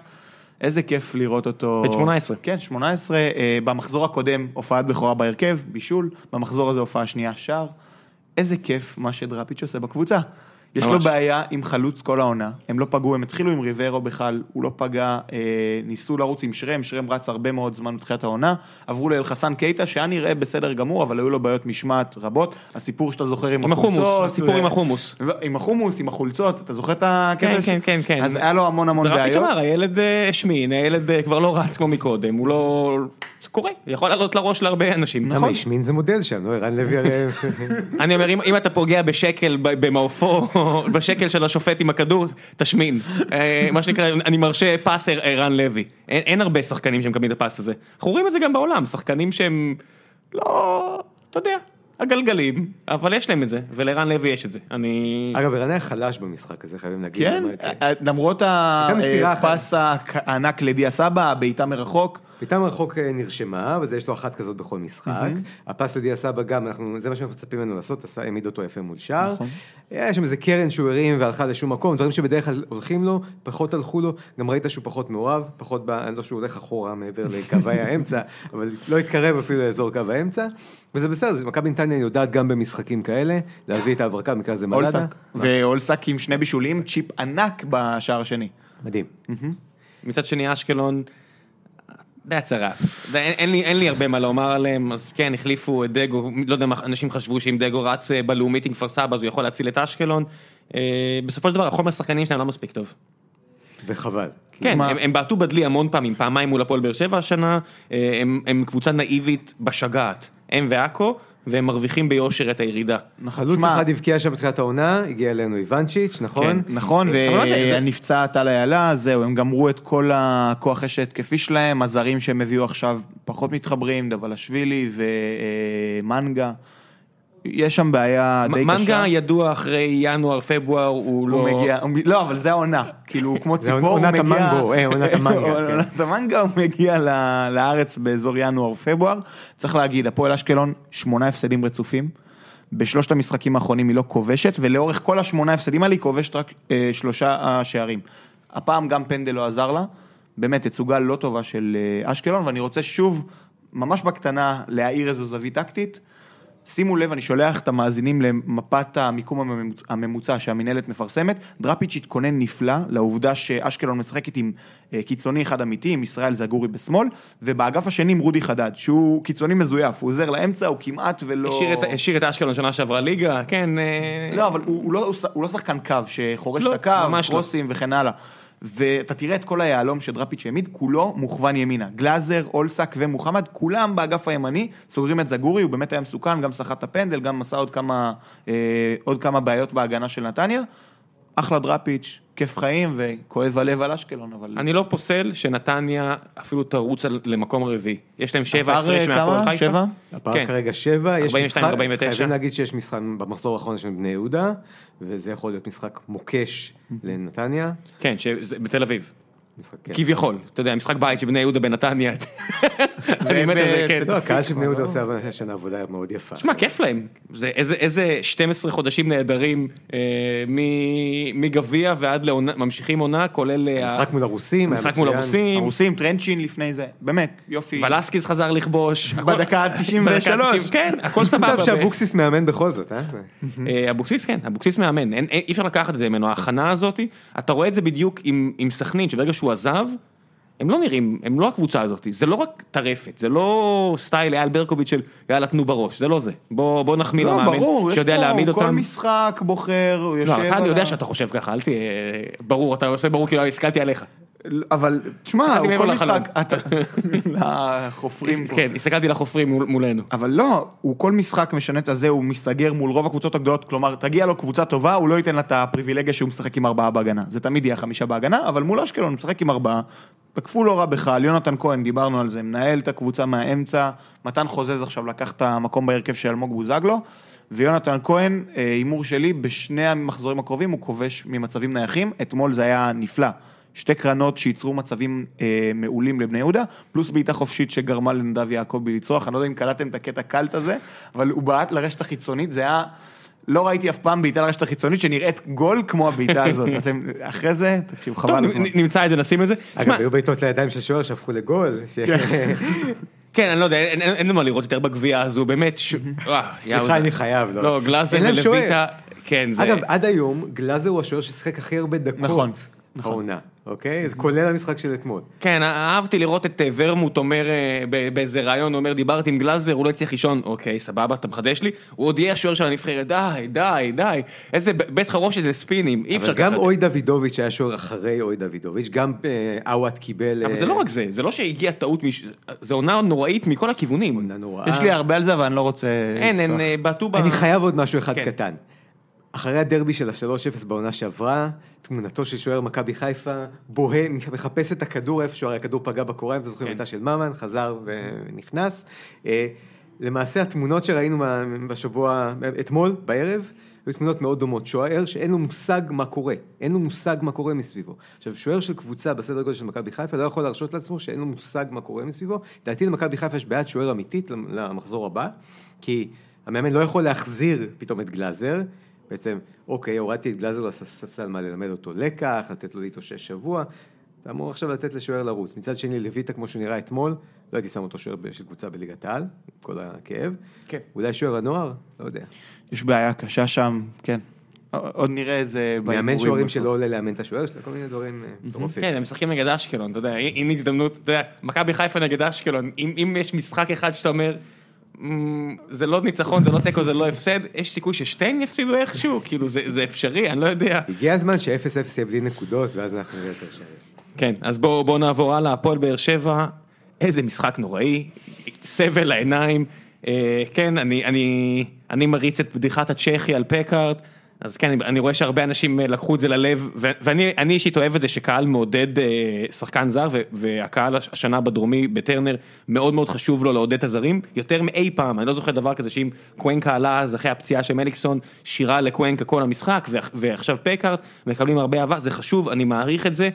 איזה כיף לראות אותו. בן 18. כן, 18. אה, במחזור הקודם הופעת בכורה בהרכב, בישול. במחזור הזה הופעה שנייה, שער. איזה כיף מה שדראפיץ' עושה בקבוצה. יש לו ממש. בעיה עם חלוץ כל העונה, הם לא פגעו, הם התחילו עם ריברו בכלל, הוא לא פגע, אה, ניסו לרוץ עם שרם, שרם רץ הרבה מאוד זמן בתחילת העונה, עברו לאלחסן קייטה, שהיה נראה בסדר גמור, אבל היו לו בעיות משמעת רבות, הסיפור שאתה זוכר עם עם החומוס, החולצות, הסיפור ו- עם החומוס. עם החומוס, עם החולצות, אתה זוכר את הקטע? כן, ש- כן, כן, כן. אז היה לו המון המון בעיות. אמר, הילד אה, השמין, הילד אה, כבר לא רץ כמו מקודם, הוא לא... זה קורה, יכול לעלות לראש להרבה אנשים. נכון. השמין זה מודל שם, לא? ערן לוי הרי... אני אומר, אם- אתה פוגע בשקל ב- במעופו, בשקל של השופט עם הכדור, תשמין. אה, מה שנקרא, אני מרשה פס ער- ערן לוי. אין אין הרבה שחקנים שמקבלים את הפס הזה. אנחנו רואים את זה גם בעולם, שחקנים שהם לא, אתה יודע, הגלגלים, אבל יש להם את זה, ולערן לוי יש את זה. אני... אגב, ערן היה חלש במשחק הזה, חייבים להגיד. כן. אה, למרות מסירה אחת. הפס הענק לדיה סבא, הבעיטה מרחוק. בעיטה מרחוק אה, נרשמה, וזה יש לו אחת כזאת בכל משחק. הפס לדיה סבא גם, אנחנו, זה מה שאנחנו מצפים ממנו לעשות, עשה, העמיד אותו יפה מול שער. נכון. היה שם איזה קרן שהוא הרים והלכה לשום מקום, דברים שבדרך כלל הולכים לו, פחות הלכו לו, גם ראית שהוא פחות מעורב, פחות, ב, לא שהוא הולך אחורה מעבר לקווי האמצע, אבל לא התקרב אפילו לאזור קו האמצע, וזה בסדר, זה- מכבי נתניה יודעת גם במשחקים כאלה, להביא את ההברקה, במקרה הזה מלאדה. אולסק. ואולסק עם שני בישולים, צ'יפ ענק בשער השני. מדהים. מצד שני אשקלון, די הצהרה. אין, אין, לי, אין לי הרבה מה לומר עליהם, אז כן, החליפו את דגו, לא יודע מה, אנשים חשבו שאם דגו רץ אה, בלאומית עם כפר סבא אז הוא יכול להציל את אשקלון. אה, בסופו של דבר החומר השחקנים שלהם לא מספיק טוב. וחבל. כן, הם, הם בעטו בדלי המון פעמים, פעמיים מול הפועל באר שבע השנה, אה, הם, הם קבוצה נאיבית בשגעת, הם ועכו, והם מרוויחים ביושר את הירידה. חלוץ תשמע, אחד הבקיע שם בתחילת העונה, הגיע אלינו איוונצ'יץ', נכון? כן. נכון, זה- ונפצע טל איילה, זהו, הם גמרו את כל הכוח אש ההתקפי שלהם, הזרים שהם הביאו עכשיו פחות מתחברים, דבלשווילי ומנגה. יש שם בעיה די קשה. מנגה ידוע אחרי ינואר, פברואר, הוא לא... הוא מגיע, הוא- לא, אבל זה העונה, כאילו, הוא כמו ציפור, הוא עונת מגיע... המנגו, אה, עונת המנגה, כן. עונת המנגה, הוא מגיע לארץ באזור ינואר-פברואר. צריך להגיד, הפועל אשקלון, שמונה הפסדים רצופים. בשלושת המשחקים האחרונים היא לא כובשת, ולאורך כל השמונה הפסדים האלה היא כובשת רק אה, שלושה אה, שערים. הפעם גם פנדל לא עזר לה, באמת תצוגה לא טובה של אשקלון, ואני רוצה שוב, ממש בקטנה, להעיר איזו זווית טקטית. שימו לב, אני שולח את המאזינים למפת המיקום הממוצ- הממוצע שהמינהלת מפרסמת. דראפיץ' התכונן נפלא לעובדה שאשקלון משחקת עם אה, קיצוני אחד אמיתי, עם ישראל זגורי בשמאל, ובאגף השני עם רודי חדד, שהוא קיצוני מזויף, הוא עוזר לאמצע, הוא כמעט ולא... השאיר את, השאיר את אשקלון שנה שעברה ליגה, כן. אה, לא, אבל הוא, הוא, לא, הוא, לא שחקן קו שחורש לא, את הקו, לא. קרוסים וכן הלאה. ואתה תראה את כל היהלום שדראפיץ' העמיד, כולו מוכוון ימינה. גלאזר, אולסק ומוחמד, כולם באגף הימני, סוגרים את זגורי, הוא באמת היה מסוכן, גם סחט את הפנדל, גם עשה עוד כמה, אה, עוד כמה בעיות בהגנה של נתניה. אחלה דראפיץ', כיף חיים וכואב הלב על אשקלון, אבל... אני לא פוסל שנתניה אפילו תרוץ למקום רביעי. יש להם שבע הפרש אה, מהפועל כמה? חיפה. שבע? הפער כן. כרגע שבע, יש 42, משחק, 49. חייבים להגיד שיש משחק במחזור האחרון של בני יהודה, וזה יכול להיות משחק מוקש לנתניה. כן, שזה בתל אביב. משחק, כן. כביכול, אתה יודע, משחק בית של בני יהודה בנתניה. אני מת על זה, כן. לא, הקהל של בני יהודה עושה השנה עבודה מאוד יפה. שמע, כיף להם. זה איזה, איזה 12 חודשים נהדרים אה, מ- מגביע ועד לעונה, ממשיכים עונה, כולל... אה, משחק מול הרוסים, משחק מול. הרוסים. הרוסים, טרנצ'ין לפני זה, באמת, יופי. ולסקיס חזר לכבוש. בדקה ה-93. בדקה ה-90, כן, הכל יש סבבה. מצב שאבוקסיס מאמן בכל זאת, אה? אה, אבוקסיס כן, אבוקסיס מאמן, אי אפשר לקחת את זה ממנו, ההכנה הזאת, אתה רואה את זה בדיוק עם עם סכנין, שברגע שהוא עזב, הם לא נראים, הם לא הקבוצה הזאת, זה לא רק טרפת, זה לא style אייל ברקוביץ' של יאללה תנו בראש, זה לא זה. בוא בוא נחמיא לא, למאמן ברור, שיודע להעמיד כל אותם. משחק בוחר, הוא יושב לא, אתה אני יודע שאתה חושב ככה, אל תהיה... ברור, אתה עושה ברור כאילו הסתכלתי עליך. אבל תשמע, הוא כל. משחק, אתה- לחופרים פה. כן, הסתכלתי לחופרים מול- מולנו. אבל לא, הוא כל משחק משנה את הזה, הוא מסתגר מול רוב הקבוצות הגדולות, כלומר, תגיע לו קבוצה טובה, הוא לא ייתן לה את הפריבילגיה שהוא משחק עם ארבעה בהגנה. זה תמיד יהיה חמישה בהגנה, אבל מול אשקלון הוא משחק עם ארבעה. תקפו לא רע בכלל, יונתן כהן, דיברנו על זה, מנהל את הקבוצה מהאמצע, מתן חוזז עכשיו לקח את המקום בהרכב של אלמוג בוזגלו, ויונתן כהן, אה, הימור שלי, בשני המחזורים הקרובים הוא כובש ממצבים נייחים, אתמול זה היה נפלא. שתי קרנות שייצרו מצבים אה, מעולים לבני יהודה, פלוס בעיטה חופשית שגרמה לנדב יעקבי לצרוח, אני לא יודע אם קלטתם את הקטע קלט הזה, אבל הוא בעט לרשת החיצונית, זה היה, לא ראיתי אף פעם בעיטה לרשת החיצונית שנראית גול כמו הבעיטה הזאת, אתם, אחרי זה, תקשיבו, טוב, חבל. נ- נמצא את זה, נשים את זה. אגב, היו בעיטות לידיים של שוער שהפכו לגול. ש- כן, אני לא יודע, אין- אין אין לי מה לראות יותר בגביע הזו, באמת. ש- סליחה, אני חייב. לא, גלאזר להם שוער. ולויטה, כן, זה... אגב, עד היום, גלאזר הוא השוער ששיחק הכי הרבה דקות. נכון, נכון. העונה, אוקיי? אז כולל המשחק של אתמול. כן, אהבתי לראות את אה, ורמוט אומר אה, ב- באיזה ראיון, אומר דיברתי עם גלאזר, הוא לא הצליח לישון, אוקיי, סבבה, אתה מחדש לי, הוא עוד יהיה השוער של הנבחרת, די, די, די, איזה בית חרושת זה ספינים, אי אפשר אבל גם. אוי דוידוביץ' היה שוער אחרי אוי דוידוביץ', גם אה, עווד קיבל... אבל אה, זה לא רק זה, זה לא שהגיעה טעות, מש- זה עונה נוראית מכל הכיוונים. עונה נוראה. יש לי הרבה על זה, אבל אני לא רוצה... אין, הם. אה, בעטו ב... אני חייב עוד משהו אחד כן. קטן. אחרי הדרבי של ה-3-0 בעונה שעברה, תמונתו של שוער מכבי חיפה, בוהה, מחפש את הכדור איפשהו, הרי הכדור פגע בקורה, אם אתם זוכרים, כן. הייתה של ממן, חזר ונכנס. אה, למעשה התמונות שראינו בשבוע, אתמול, בערב, היו תמונות מאוד דומות. שוער שאין לו מושג מה קורה, אין לו מושג מה קורה מסביבו. עכשיו, שוער של קבוצה בסדר גודל של מכבי חיפה לא יכול להרשות לעצמו שאין לו מושג מה קורה מסביבו. לדעתי למכבי חיפה יש בעיית שוער אמיתית למחזור הבא, כי המאמן לא יכול להחזיר פתאום את גלאזר. בעצם, אוקיי, הורדתי את גלאזר לספסל, מה, ללמד אותו לקח, לתת לו להתאושש שבוע. אתה אמור עכשיו לתת לשוער לרוץ. מצד שני, לויטה, כמו שהוא נראה אתמול, לא הייתי שם אותו שוער של קבוצה בליגת העל, עם כל הכאב. כן. אולי שוער הנוער? לא יודע. יש בעיה קשה שם, כן. עוד נראה איזה... מאמן שוערים. שלא עולה לאמן את השוער שלו, כל מיני דברים אה, מטורפים. כן, הם משחקים נגד אשקלון, אתה יודע, הנה הזדמנות, אתה יודע, מכבי חיפה נגד אשקלון, אם אם יש משחק אחד שאתה אומר, "מ, זה לא ניצחון, זה לא תיקו, זה לא הפסד, יש סיכוי ששתיהם יפסידו איכשהו, כאילו זה זה אפשרי, אני לא יודע. הגיע הזמן ש-0-0 יהיה בלי נקודות, ואז אנחנו נראה יותר שערים. כן, אז בואו בוא נעבור הלאה, הפועל באר שבע, איזה משחק נוראי, סבל לעיניים, אה, כן, אני, אני, אני מריץ את בדיחת הצ'כי על פקארט, אז כן, אני, רואה שהרבה אנשים אה, לקחו את זה ללב, ואני אני אישית אוהב את זה שקהל מעודד אה, שחקן זר, והקהל הש- השנה בדרומי, בטרנר, מאוד מאוד חשוב לו לעודד את הזרים, יותר מאי פעם, אני לא זוכר דבר כזה שאם קוונקה עלה אז אחרי הפציעה של מליקסון, שירה לקוונקה כל המשחק, ועכשיו פקארט, מקבלים הרבה אהבה, זה חשוב, אני מעריך את זה.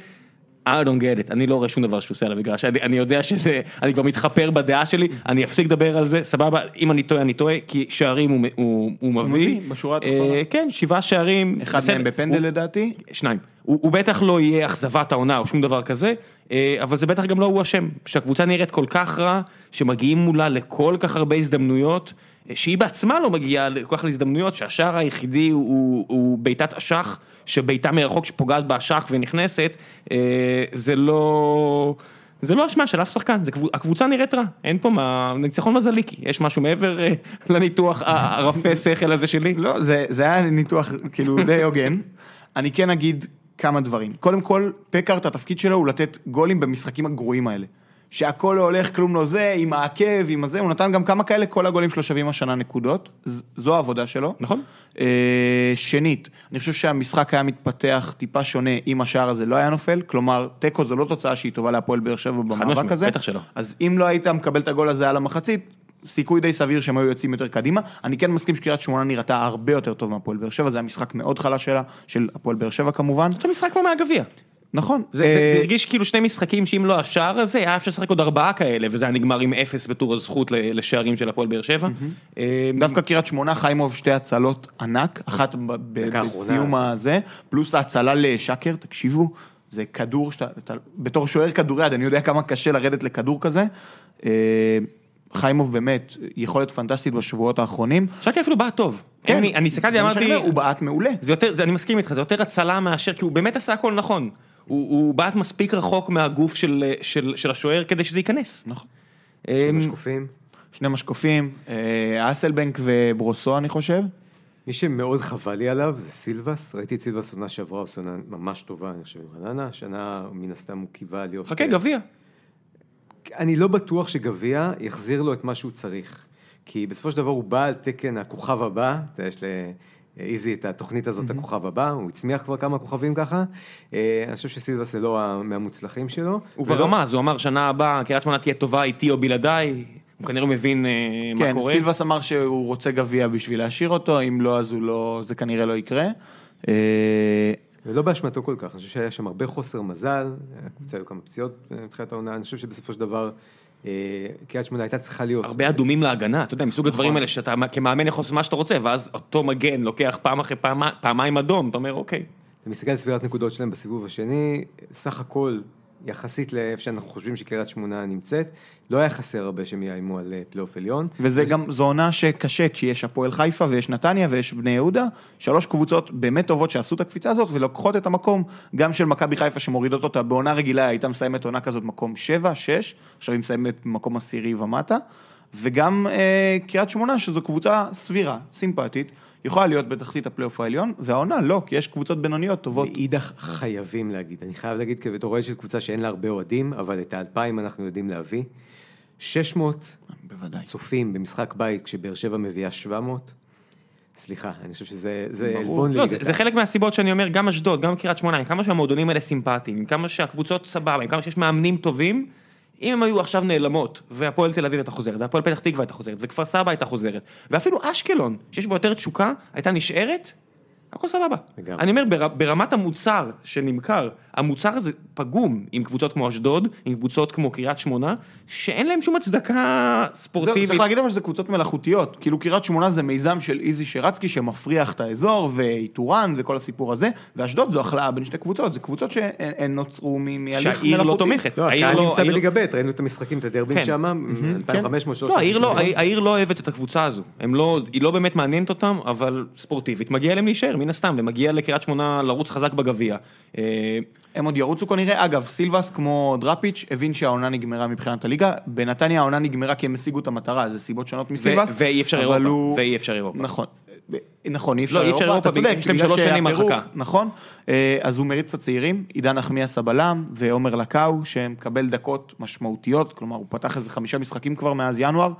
I don't get it, אני לא רואה שום דבר שהוא עושה על המגרש, אני, אני יודע שזה, אני כבר מתחפר בדעה שלי, אני אפסיק לדבר על זה, סבבה, אם אני טועה, אני טועה, כי שערים הוא, הוא, הוא מביא. מביא, בשורה אה, התחתונה. כן, שבעה שערים. אחד בסדר, מהם בפנדל הוא- לדעתי. שניים. הוא, הוא בטח לא יהיה אכזבת העונה או שום דבר כזה, אה, אבל זה בטח גם לא הוא אשם, שהקבוצה נראית כל כך רע, שמגיעים מולה לכל כך הרבה הזדמנויות, אה, שהיא בעצמה לא מגיעה לכל כך להזדמנויות, שהשער היחידי הוא, הוא, הוא בעיטת אשח, שבעיטה מרחוק שפוגעת באשח ונכנסת, אה, זה לא... זה לא אשמה של אף שחקן, זה קבוצ- הקבוצה נראית רע, אין פה מה, ניצחון מזליקי, יש משהו מעבר אה, לניתוח הרפה שכל הזה שלי? לא, זה, זה היה ניתוח כאילו די הוגן. אני כן אגיד כמה דברים. קודם כל, פקארט, התפקיד שלו הוא לתת גולים במשחקים הגרועים האלה. שהכל לא הולך, כלום לא זה, עם העקב, עם הזה, הוא נתן גם כמה כאלה, כל הגולים שלו שווים השנה נקודות. זו העבודה שלו. נכון. אה, שנית, אני חושב שהמשחק היה מתפתח טיפה שונה אם השער הזה לא היה נופל, כלומר, תיקו זו לא תוצאה שהיא טובה להפועל באר שבע במאבק הזה. בטח שלא. אז אם לא היית מקבל את הגול הזה על המחצית, סיכוי די סביר שהם היו יוצאים יותר קדימה. אני כן מסכים שקריית שמונה נראתה הרבה יותר טוב מהפועל באר שבע, זה היה משחק מאוד חלש שלה, של הפועל באר שבע כמובן. זה משחק כמו מהגביע. נכון. זה, זה, הרגיש כאילו שני משחקים שאם לא השער הזה, היה אפשר לשחק עוד ארבעה כאלה, וזה היה נגמר עם אפס בטור הזכות ל- לשערים של הפועל באר שבע. אה, דווקא קריית שמונה, חיימוב שתי הצלות ענק, אחת. בסיום הזה, פלוס ההצלה לשקר, תקשיבו, זה כדור שאתה, אתה- בתור שוער כדוריד, אני יודע כמה קשה לרדת לכדור כזה. אה, חיימוב באמת, יכולת פנטסטית בשבועות האחרונים. שקי אפילו בעט טוב. כן, אני, אני הסתכלתי, אמרתי, הוא בעט מעולה. זה יותר, זה, אני מסכים איתך, זה יותר הצלה מאשר, כי הוא באמת עשה הכל נכון. הוא הוא בעט מספיק רחוק מהגוף של של- של השוער כדי שזה ייכנס. נכון. שני אמ, משקופים. שני משקופים, אה, אסלבנק וברוסו אני חושב. מי שמאוד חבל לי עליו זה סילבס, ראיתי את סילבס עונה שעברה, עושה עונה ממש טובה, אני חושב, עם רעננה, השנה מן הסתם הוא קיווה להיות... חכה, גביע. אני לא בטוח שגביע יחזיר לו את מה שהוא צריך. כי בסופו של דבר הוא בא על תקן הכוכב הבא, אתה יודע, יש לאיזי את התוכנית הזאת, הכוכב הבא, הוא הצמיח כבר כמה כוכבים ככה. אה, אני חושב שסילבס זה לא מהמוצלחים שלו. הוא כבר רמז, הוא אמר שנה הבאה קריית שמונה תהיה טובה איתי או בלעדיי, הוא כנראה מבין אה, מה כן, קורה. סילבס אמר שהוא רוצה גביע בשביל להשאיר אותו, אם לא אז הוא לא, זה כנראה לא יקרה. אה, ולא באשמתו כל כך, אני חושב שהיה שם הרבה חוסר מזל, הקבוצה היו כמה פציעות בתחילת העונה, אני חושב שבסופו של דבר קריית שמונה הייתה צריכה להיות. הרבה אדומים להגנה, אתה יודע, מסוג הדברים האלה שאתה כמאמן יכול לעשות מה שאתה רוצה, ואז אותו מגן לוקח פעם אחרי פעמיים אדום, אתה אומר אוקיי. אתה מסתכל על ספירת נקודות שלהם בסיבוב השני, סך הכל, יחסית לאיפה שאנחנו חושבים שקריית שמונה נמצאת, לא היה חסר הרבה שהם יאיימו על אה, פלייאוף עליון. וזה גם, זו עונה שקשה, כי יש הפועל חיפה ויש נתניה ויש בני יהודה, שלוש קבוצות באמת טובות שעשו את הקפיצה הזאת ולוקחות את המקום גם של מכבי חיפה שמורידות אותה בעונה רגילה, הייתה מסיימת עונה כזאת מקום שבע, שש, עכשיו היא מסיימת מקום עשירי ומטה, וגם אה, קריית שמונה שזו קבוצה סבירה, סימפטית, יכולה להיות בתחתית הפלייאוף העליון, והעונה לא, כי יש קבוצות בינוניות טובות. מאידך חייבים להגיד, אני חייב להגיד כבתור אוהד של קבוצה שאין לה הרבה אוהדים, אבל את האלפיים אנחנו יודעים להביא. 600 בוודאי. צופים במשחק בית כשבאר שבע מביאה 700, סליחה, אני חושב שזה זה. עלבון לא, זה, לליגת זה חלק מהסיבות שאני אומר, גם אשדוד, גם קריית שמונה, עם כמה שהמועדונים האלה סימפטיים, עם כמה שהקבוצות סבבה, עם כמה שיש מאמנים טובים, אם הם היו עכשיו נעלמות, והפועל תל אביב הייתה חוזרת, והפועל פתח תקווה הייתה חוזרת, וכפר סבא הייתה חוזרת, ואפילו אשקלון, שיש בו יותר תשוקה, הייתה נשארת, הכל סבבה. לגמרי. אני אומר, בר, ברמת המוצר שנמכר, המוצר הזה פגום עם קבוצות כמו אשדוד, עם קבוצות כמו קריית שמונה, שאין להם שום הצדקה ספורטיבית. צריך להגיד אבל שזה קבוצות מלאכותיות, כאילו קריית שמונה זה מיזם של איזי שרצקי שמפריח את האזור, ואיתורן וכל הסיפור הזה, ואשדוד זו החלאה בין שתי קבוצות, זה קבוצות שהן נוצרו מ- מהליך מלאכותי. שהעיר לא תומכת. לא, העיר הקהל לא- נמצא בליגה ב', ראינו את המשחקים, את הדרבים כן. שם, 2500, 300. לא, העיר לא, העיר- לא אוהבת את הקבוצה הזו, הם לא, היא לא באמת מעניינת אותם, אבל ספורטיבית, מגיע להם להישאר, מן הסתם, ומגיע לקריית שמונה לרוץ חזק בגביע. הם עוד ירוצו כנראה, אגב, סילבס כמו דראפיץ' הבין שהעונה נגמרה מבחינת הליגה, בנתניה העונה נגמרה כי הם השיגו את המטרה, זה סיבות שונות מסילבס. ו- ואי אפשר אירופה, הוא- ואי אפשר אירופה. נכון. נכון, אי אפשר לא, אירופה, אתה צודק, יש להם שלוש שנים הרחקה. נכון, אה, אז הוא מריץ את הצעירים, עידן נחמיאס הבלם ועומר לקאו, שמקבל דקות משמעותיות, כלומר הוא פתח איזה חמישה משחקים כבר מאז ינואר,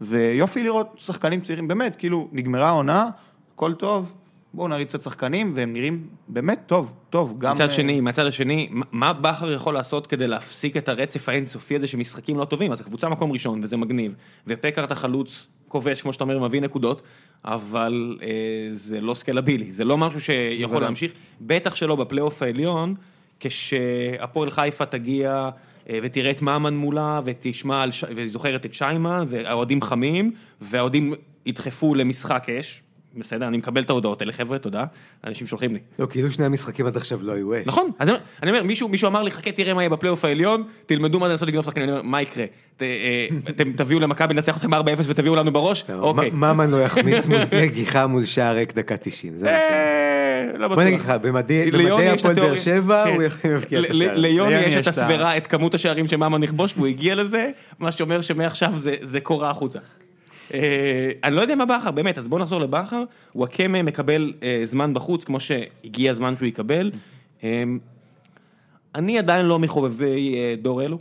ויופי לראות שחקנים צעירים, באמת, כאילו נגמרה העונה, הכל טוב, בואו נריץ קצת שחקנים, והם נראים באמת טוב, טוב, גם... מצד אה, שני, מצד השני, מה- בכר יכול לעשות כדי להפסיק את הרצף האינסופי הזה שמשחקים לא טובים? אז הקבוצה מקום ראשון, וזה מגניב, ופקארט החלוץ כובש, כמו שאתה אומר, מביא נקודות, אבל אה, זה לא סקלבילי, זה לא משהו שיכול. להמשיך, בטח שלא בפלייאוף העליון, כשהפועל חיפה תגיע אה, ותראה את ממן מולה, ותשמע, ש- וזוכרת את שיימן, והאוהדים חמים, והאוהדים ידחפו למשחק אש. בסדר, אני מקבל את ההודעות האלה, חבר'ה, תודה, אנשים שולחים לי. לא, כאילו שני המשחקים עד עכשיו לא היו אש. נכון, אז אני- אומר, מישהו, מישהו אמר לי, חכה תראה מה יהיה בפלייאוף העליון, תלמדו מה זה לעשות לגנוב שחקנים, אני אומר, מה יקרה? ת- אה, אתם תביאו למכבי לנצח אתכם 4-0 ותביאו לנו בראש? לא, אוקיי. ממן לא יחמיץ מול נגיחה מול שער ריק דקה 90, זה מה ש... אה, לא בוא. נגיד לך, במדי הפועל באר שבע, כן. הוא יבקיע את השער. ליוני יש את הסברה, את כמות השערים שממן יכבוש, והוא הגיע לזה, מה שאומר שמעכשיו זה- זה קורה החוצה. אה, אני לא יודע מה בכר, באמת, אז בואו נחזור לבכר, וואקמה מקבל אה, זמן בחוץ, כמו שהגיע הזמן שהוא יקבל. אה, אני עדיין לא מחובבי דור אלו.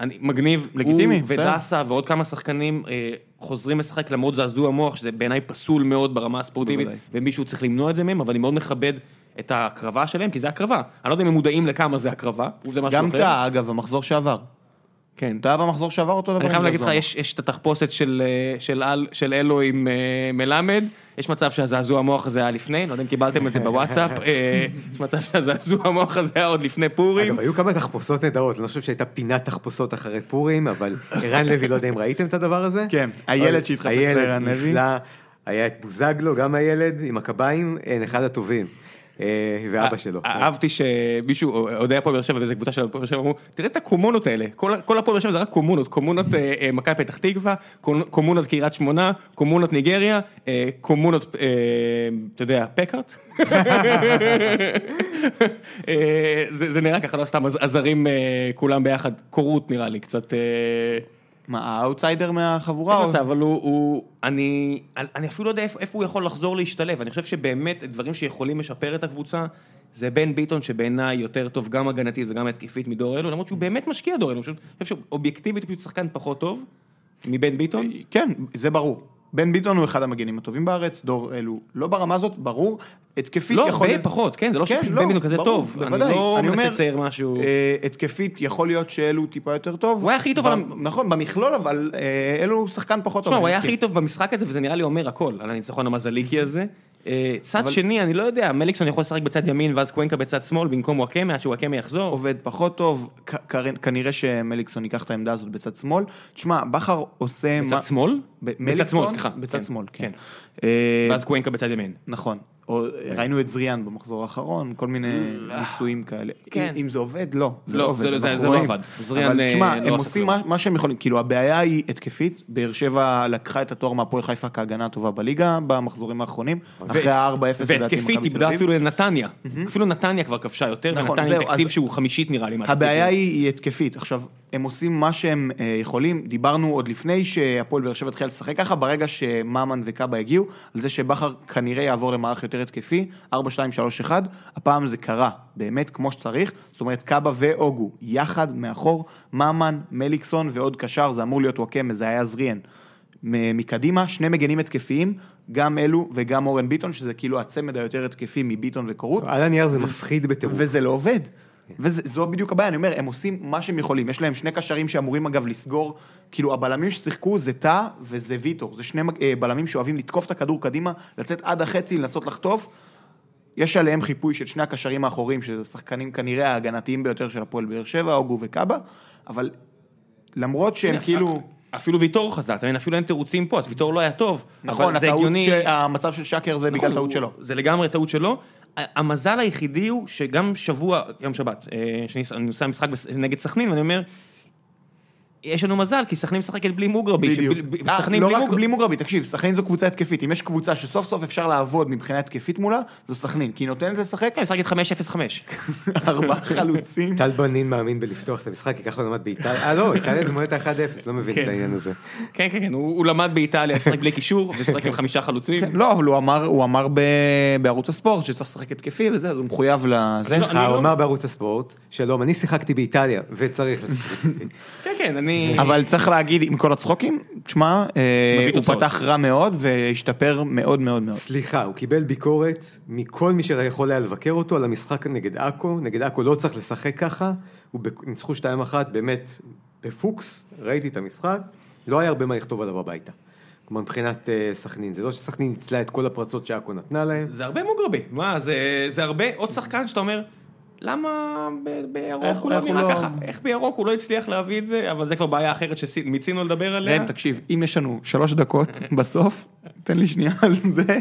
אני, מגניב, לגיטימי. ודסה ועוד כמה שחקנים אה, חוזרים לשחק למרות זעזוע מוח, שזה בעיניי פסול מאוד ברמה הספורטיבית, בוודאי. ומישהו צריך למנוע את זה מהם, אבל אני מאוד מכבד את ההקרבה שלהם, כי זה הקרבה. אני לא יודע אם הם מודעים לכמה זה הקרבה, זה משהו גם אחר. טאה, אגב, המחזור שעבר. כן. טאה במחזור שעבר אותו דבר. אני חייב להגיד לך. יש, יש את התחפושת של, אה, של, אל, של אלו עם אה, מלמד, יש מצב שהזעזוע המוח הזה היה לפני, לא יודע אם קיבלתם את זה בוואטסאפ, אה, יש מצב שהזעזוע המוח הזה היה עוד לפני פורים. אגב, היו כמה תחפושות נהדרות, אני לא חושב שהייתה פינת תחפושות אחרי פורים, אבל ערן לוי, לא יודע אם ראיתם את הדבר הזה? כן, הילד שהתחפש לערן לוי. נפלא, היה את בוזגלו, גם הילד, עם הקביים, אין, אחד הטובים. אה, ואבא שלו. אהבתי שמישהו, אוהדי הפועל באר שבע, באיזה קבוצה של הפועל באר שבע, אמרו, תראה את הקומונות האלה, כל הפועל באר שבע זה רק קומונות, קומונות אה, אה, מכבי פתח תקווה, קומ- קומונות קריית שמונה, קומונות ניגריה, אה, קומונות, אה, אתה יודע, פקארט? אה, זה נראה ככה, לא סתם הז- הזרים אה, כולם ביחד, קורות נראה לי, קצת... אה, מה, האאוטסיידר מהחבורה? אין מצב, אבל הוא, אני, אני אפילו לא יודע איפה, הוא יכול לחזור להשתלב, אני חושב שבאמת דברים שיכולים לשפר את הקבוצה, זה בן ביטון שבעיניי יותר טוב גם הגנתית וגם התקפית מדור אלו, למרות שהוא באמת משקיע דור אלו, אני חושב שאובייקטיבית הוא שחקן פחות טוב מבן ביטון. כן, זה ברור. בן ביטון הוא אחד המגנים הטובים בארץ, דור אלו לא ברמה הזאת, ברור. התקפית לא, יכול... הרבה פחות, כן, זה לא כן, שפשוט לא, ביטון כזה ברור, טוב, אני בוודאי. לא אני מנסה לצייר משהו. אה, התקפית יכול להיות שאלו טיפה יותר טוב. הוא היה הכי טוב ב- על נכון, במכלול, אבל אה, אלו שחקן פחות טוב. תשמע, הוא אני היה. הכי טוב במשחק הזה, וזה נראה לי אומר הכל, על הניצחון המזליקי הזה. אה, צד אבל- שני, אני לא יודע, מליקסון יכול לשחק בצד ימין ואז קוונקה בצד שמאל במקום וואקמה, עד שוואקמה יחזור. עובד פחות טוב, כ- כ- כנראה שמליקסון ייקח את העמדה הזאת בצד שמאל. תשמע, בכר עושה... בצד מה- שמאל? ב- בצד מליקסון, שמאל, סליחה. בצד כן, שמאל, כן. כן. אה, ואז קוונקה בצד ימין. נכון. או, ראינו את זריאן במחזור האחרון, כל מיני ניסויים כאלה. כן. אם זה עובד, לא. לא, עובד, זה- זה- זה לא רואים. עבד. זריאן, אבל אה, תשמע, לא הם עושים. מה- שהם יכולים, כאילו הבעיה היא התקפית, באר שבע לקחה את התואר מהפועל חיפה כהגנה הטובה בליגה במחזורים האחרונים, אחרי ה-4-0 לדעתי והתקפית איבדה. אפילו לנתניה. אפילו נתניה כבר כבשה יותר, נכון, ונתניה תקציב שהוא חמישית נראה לי. הבעיה היא התקפית. עכשיו, הם עושים מה שהם אה, יכולים, דיברנו עוד לפני שהפועל באר שבע התחילה לשחק ככה, ברגע שממן וקאבה הגיעו, על זה שבכר כנראה יעבור למערך יותר התקפי, 4, 2, 3, 1, הפעם זה קרה, באמת כמו שצריך, זאת אומרת קאבה ואוגו, יחד מאחור, ממן, מליקסון ועוד קשר, זה אמור להיות וואקמה, זה היה זריאן. מקדימה, שני מגנים התקפיים, גם אלו וגם אורן ביטון, שזה כאילו הצמד היותר התקפי מביטון וקורות. על הנייר זה מפחיד בטירוף. וזה לא עובד. וזו בדיוק הבעיה, אני אומר, הם עושים מה שהם יכולים. יש להם שני קשרים שאמורים אגב לסגור, כאילו הבלמים ששיחקו זה טאה וזה ויטור. זה שני אה, בלמים שאוהבים לתקוף את הכדור קדימה, לצאת עד החצי, לנסות לחטוף. יש עליהם חיפוי של שני הקשרים האחוריים, שזה שחקנים כנראה ההגנתיים ביותר של הפועל באר שבע, אוגו וקאבה, אבל למרות שהם כאילו... אפילו ויטור חזק, אתה מבין? אפילו אין תירוצים פה, אז ויטור לא היה טוב. נכון, זה הגיוני. ש- המצב של שקר זה בגלל נכון, טעות הוא- שלו. זה לגמרי טעות שלו. המזל היחידי הוא שגם שבוע, יום שבת, אה, שאני אני נוסע משחק נגד סכנין, ואני אומר, יש לנו מזל, כי סכנין משחקת בלי מוגרבי. בדיוק. אה, סכנין לא בלי רק מוגרבי. בלי מוגרבי, תקשיב, סכנין זו קבוצה התקפית. אם יש קבוצה שסוף סוף אפשר לעבוד מבחינה התקפית מולה, זו סכנין. כי היא נותנת לשחק כן, משחקת 5-0-5. ארבעה חלוצים. טל בנין מאמין בלפתוח את המשחק, כי ככה הוא למד באיטליה. אה לא, איטליה זה מועד 1-0, לא מבין כן. את העניין הזה. כן, כן, כן, הוא למד באיטליה לשחק בלי קישור, ושחק עם חמישה חלוצים. כן, לא, אבל הוא אמר, הוא אמר ב- בערוץ הספורט שצריך לשחק התקפי וזה, אז הוא מחויב לזה. לא- סליחה, הוא לא- אמר בערוץ הספורט, שלום, אני שיחקתי באיטליה, וצריך לשחק. איתי." כן, כן, אני... אבל צריך להגיד, עם כל הצחוקים, תשמע, אה, הוא. פתח רע מאוד והשתפר מאוד מאוד מאוד. סליחה, הוא קיבל ביקורת מכל מי שיכול היה לבקר אותו על המשחק נגד עכו, נגד עכו לא צריך לשחק ככה, ניצחו 2-1 באמת בפוקס, ראיתי את המשחק, לא היה הרבה מה לכתוב עליו הביתה. כלומר מבחינת אה, סכנין, זה לא שסכנין ניצלה את כל הפרצות שעכו נתנה להם, זה הרבה מוגרבי, מה, זה, זה הרבה, עוד שחקן שאתה אומר, למה בירוק הוא לא הוא נראה לא- ככה? איך בירוק הוא לא הצליח להביא את זה, אבל זה כבר בעיה אחרת שמיצינו לדבר עליה. ראם, תקשיב, אם יש לנו שלוש דקות בסוף, תן לי שנייה על זה,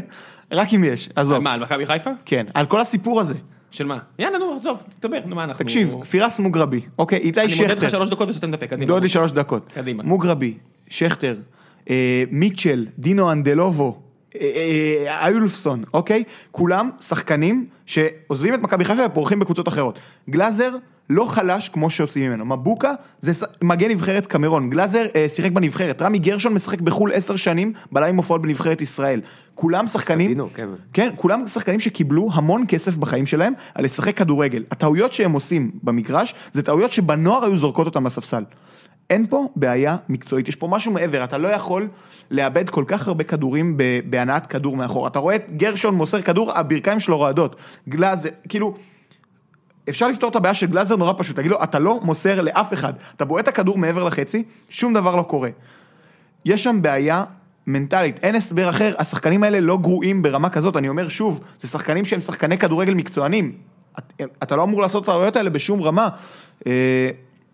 רק אם יש, עזוב. מה, על מכבי חיפה? כן, על כל הסיפור הזה. של מה? יאללה, נו, עזוב, תדבר, נו, מה אנחנו... תקשיב, פירס מוגרבי, אוקיי, איתי אני מודד לך שכטר, שלוש דקות וסותם את הפה, קדימה. לא לי שלוש דקות. קדימה. מוגרבי, שכטר, אה, מיטשל, דינו אנדלובו, איולפסון, אוקיי? כולם שחקנים שעוזבים את מכבי חיפה ופורחים בקבוצות אחרות. גלאזר לא חלש כמו שעושים ממנו. מבוקה זה מגן נבחרת קמרון. גלאזר אה, שיחק בנבחרת. רמי גרשון משחק בחו"ל עשר שנים, בלם עם הופעות בנבחרת ישראל. כולם שחקנים... סטינו, כן. כן, כולם שחקנים שקיבלו המון כסף בחיים שלהם על לשחק כדורגל. הטעויות שהם עושים במגרש, זה טעויות שבנוער היו זורקות אותם לספסל. אין פה בעיה מקצועית, יש פה משהו מעבר, אתה לא יכול לאבד כל כך הרבה כדורים בהנעת כדור מאחור. אתה רואה את גרשון מוסר כדור, הברכיים שלו רועדות. גלאזר, כאילו, אפשר לפתור את הבעיה של גלאזר נורא פשוט, תגיד לו, אתה לא מוסר לאף אחד, אתה בועט את הכדור מעבר לחצי, שום דבר לא קורה. יש שם בעיה מנטלית, אין הסבר אחר, השחקנים האלה לא גרועים ברמה כזאת, אני אומר שוב, זה שחקנים שהם שחקני כדורגל מקצוענים, את, אתה לא אמור לעשות את הטעויות האלה בשום רמה.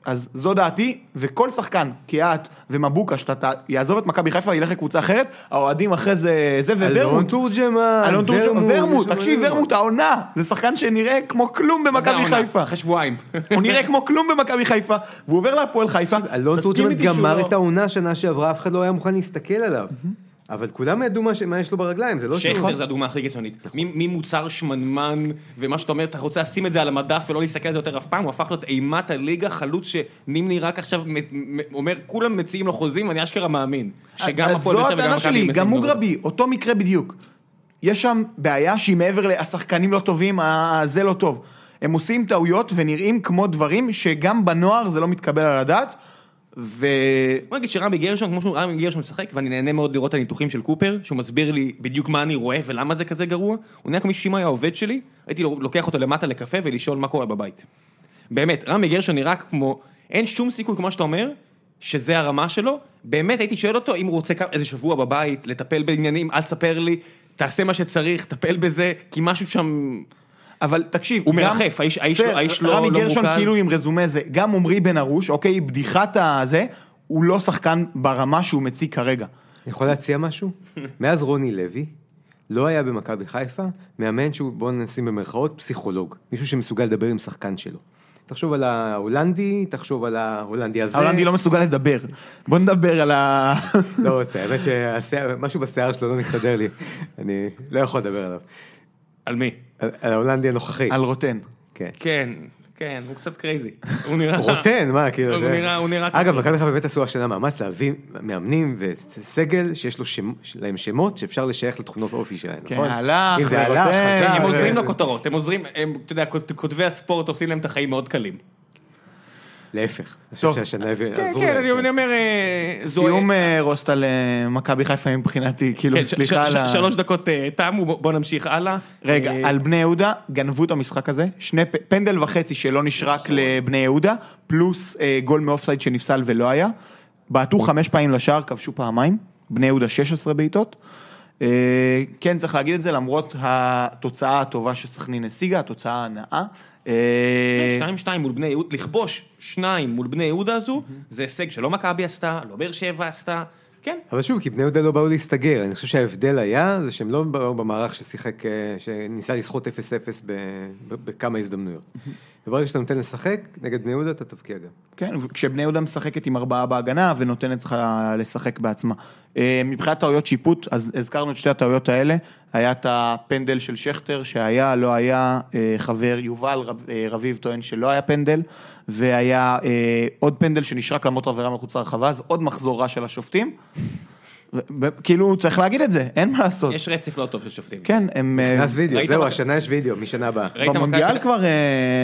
אז זו דעתי, וכל שחקן, קיאט ומבוקה, שאתה יעזוב את מכבי חיפה וילך לקבוצה אחרת, האוהדים אחרי זה, זה אלון וורמוט. תורג'מן, אלון תורג'מן, ורמוט, יש שם תקשיב, מלא. ורמוט העונה, זה שחקן שנראה כמו כלום במכבי חיפה. אחרי שבועיים. הוא נראה כמו כלום במכבי חיפה, והוא עובר להפועל חיפה. אלון תורג'מן גמר לא- את העונה שנה שעברה, אף אחד לא היה מוכן להסתכל עליו. אבל כולם ידעו מה ש- מה יש לו ברגליים, זה לא שהוא... שכטר זה הדוגמה הכי קיצונית. מ- ממוצר שמנמן, ומה שאתה אומר, אתה רוצה לשים את זה על המדף ולא להסתכל על זה יותר אף פעם, הוא הפך להיות אימת הליגה, חלוץ שנימני רק עכשיו אומר, כולם מציעים לו חוזים, ואני אשכרה מאמין. שגם הפועל זו וגם הטענה מכבי שלי, גם. מוגרבי, אותו מקרה בדיוק. יש שם בעיה שהיא מעבר לשחקנים לא טובים, זה לא טוב. הם עושים טעויות ונראים כמו דברים שגם בנוער זה לא מתקבל על הדעת, ו... בוא נגיד שרמי גרשון, כמו שרמי גרשון משחק, ואני נהנה מאוד לראות את הניתוחים של קופר, שהוא מסביר לי בדיוק מה אני רואה ולמה זה כזה גרוע. הוא נראה כמו מישהו שאם היה עובד שלי, הייתי לוקח אותו למטה לקפה ולשאול מה קורה בבית. באמת, רמי גרשון נראה כמו, אין שום סיכוי, כמו שאתה אומר, שזה הרמה שלו. באמת הייתי שואל אותו אם הוא רוצה איזה שבוע בבית, לטפל בעניינים, אל תספר לי, תעשה מה שצריך, טפל בזה, כי משהו שם... אבל תקשיב, הוא מרחף, האיש- האיש בסדר, לא- האיש לא- רמי לא גרשון מורכז. כאילו עם רזומה זה, גם עמרי בן ארוש, אוקיי, בדיחת הזה, הוא לא שחקן ברמה שהוא מציג כרגע. אני יכול להציע משהו? מאז רוני לוי, לא היה במכבי חיפה מאמן שהוא, בואו נשים במרכאות, פסיכולוג. מישהו שמסוגל לדבר עם שחקן שלו. תחשוב על ההולנדי, תחשוב על ההולנדי הזה. ההולנדי לא מסוגל לדבר. בוא נדבר על ה... לא רוצה, האמת שמשהו בשיער שלו לא מסתדר לי. אני לא יכול לדבר עליו. על מי? על ההולנדי הנוכחי. על רוטן. כן. כן, כן, הוא קצת crazy. הוא נראה... רוטן, מה, כאילו, הוא. נראה- הוא נראה אגב, מכבי חיפה באמת עשו השנה מאמץ להביא מאמנים וסגל שיש להם שמות שאפשר לשייך לתכונות אופי שלהם, כן, נכון? הלך, אם זה הלך, חזר. הם עוזרים לכותרות, הם עוזרים, אתה יודע, כות- כותבי הספורט עושים להם את החיים מאוד קלים. להפך. טוב. כן, כן, אני אומר, אה, סיום אה, רוסט על אה, מכבי חיפה מבחינתי, כאילו, כן, סליחה על ה... שלוש דקות תמו, בוא- נמשיך הלאה. רגע, על בני יהודה, גנבו את המשחק הזה, שני פנדל וחצי שלא נשרק נכון. לבני יהודה, פלוס גול מאופסייד שנפסל ולא היה. בעטו חמש פעמים לשער, כבשו פעמיים, בני יהודה 16 בעיטות. כן, צריך להגיד את זה, למרות התוצאה הטובה שסכנין השיגה, התוצאה הנאה. אה, שתיים שתיים מול בני יהודה, לכבוש שניים מול בני יהודה הזו, זה הישג שלא מכבי עשתה, לא באר שבע עשתה, כן. אבל שוב, כי בני יהודה לא באו להסתגר, אני חושב שההבדל היה, זה שהם לא באו במערך ששיחק, אה, שניסה לסחוט 0-0 ב- ב- בכמה הזדמנויות. וברגע שאתה נותן לשחק, נגד בני יהודה אתה תבקיע גם. כן, כשבני יהודה משחקת עם ארבעה בהגנה ונותנת לך לשחק בעצמה. אה, מבחינת טעויות שיפוט, אז הזכרנו את שתי הטעויות האלה, היה את הפנדל של שכטר שהיה, לא היה, אה, חבר יובל אה, רביב טוען שלא היה פנדל, והיה עוד פנדל שנשרק למרות עבירה מחוץ לרחבה, אז עוד מחזור רע של השופטים. כאילו, צריך להגיד את זה, אין מה לעשות. יש רצף לא טוב של שופטים. כן, הם... אה, נכנס וידאו, ראית זהו, מה- השנה יש וידאו, משנה הבאה. ראית במונדיאל כבר אה,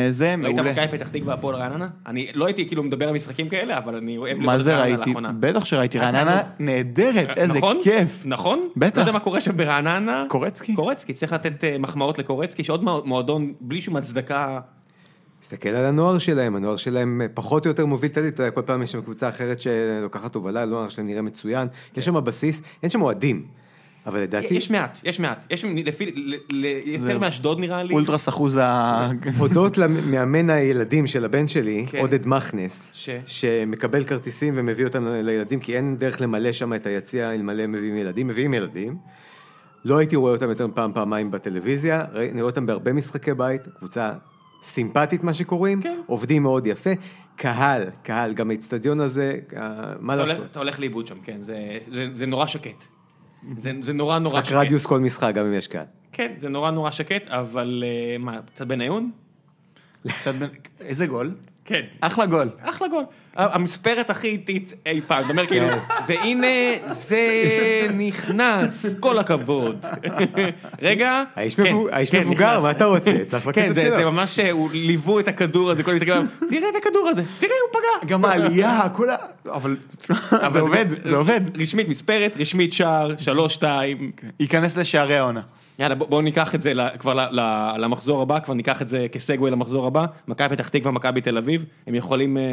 זה ראית מעולה. מכבי פתח תקווה הפועל רעננה? אני לא הייתי כאילו מדבר על משחקים כאלה, אבל אני אוהב מה לראות את זה רעננה ראיתי? לאחרונה. בטח שראיתי, רעננה. נהדרת, איזה נכון? כיף. נכון? בטח. לא יודע מה קורה שם ברעננה. קורצקי? קורצקי, צריך לתת אה, מחמאות לקורצקי, שעוד מוע- מועדון בלי שום הצדקה. תסתכל על הנוער שלהם, הנוער שלהם פחות או יותר מוביל את הליגה, אתה יודע, כל פעם יש שם קבוצה אחרת שלוקחת הובלה, הנוער שלהם נראה מצוין, יש שם בסיס, אין שם אוהדים, אבל לדעתי, יש מעט, יש מעט. יש לפי, יותר. מאשדוד נראה לי. אולטרס אחוז ה... הודות למאמן הילדים של הבן שלי, כן. עודד מכנס? שמקבל כרטיסים ומביא אותם לילדים, כי אין דרך למלא שם את היציע, אלמלא מביאים ילדים, מביאים ילדים. לא הייתי רואה אותם יותר מפעם, פעמיים בטלוויזיה, אני רואה אותם בהרבה משחקי בית, קבוצה סימפטית מה שקוראים, כן. עובדים מאוד יפה, קהל, קהל, גם האיצטדיון הזה, אה, מה אתה הולך- לעשות? אתה הולך לאיבוד שם, כן, זה- זה זה נורא שקט. זה זה נורא נורא משחק שקט. רדיוס כל משחק, גם אם יש קהל. כן, זה נורא נורא שקט, אבל אה, מה, קצת בניון? קצת בין- איזה גול? כן. אחלה גול. אחלה גול. המספרת הכי איטית אי פעם, אתה אומר כאילו, כן. והנה זה נכנס, כל הכבוד. רגע, האיש כן, כן, מבוגר. מה אתה רוצה? צריך כן, בקצב שלו. זה ממש, אה, ליוו את הכדור הזה, כל המשחקים, אמרו, תראה את הכדור הזה, תראה, הוא פגע. גם העלייה, כל ה... אבל זה עובד, זה עובד. רשמית מספרת, רשמית שער, שלוש, שתיים. ייכנס לשערי העונה. יאללה, בוא- בואו ניקח את זה כבר למחזור הבא, כבר ניקח את זה כסגווי למחזור הבא. מכבי פתח תקווה, מכבי תל אביב, הם יכולים אה,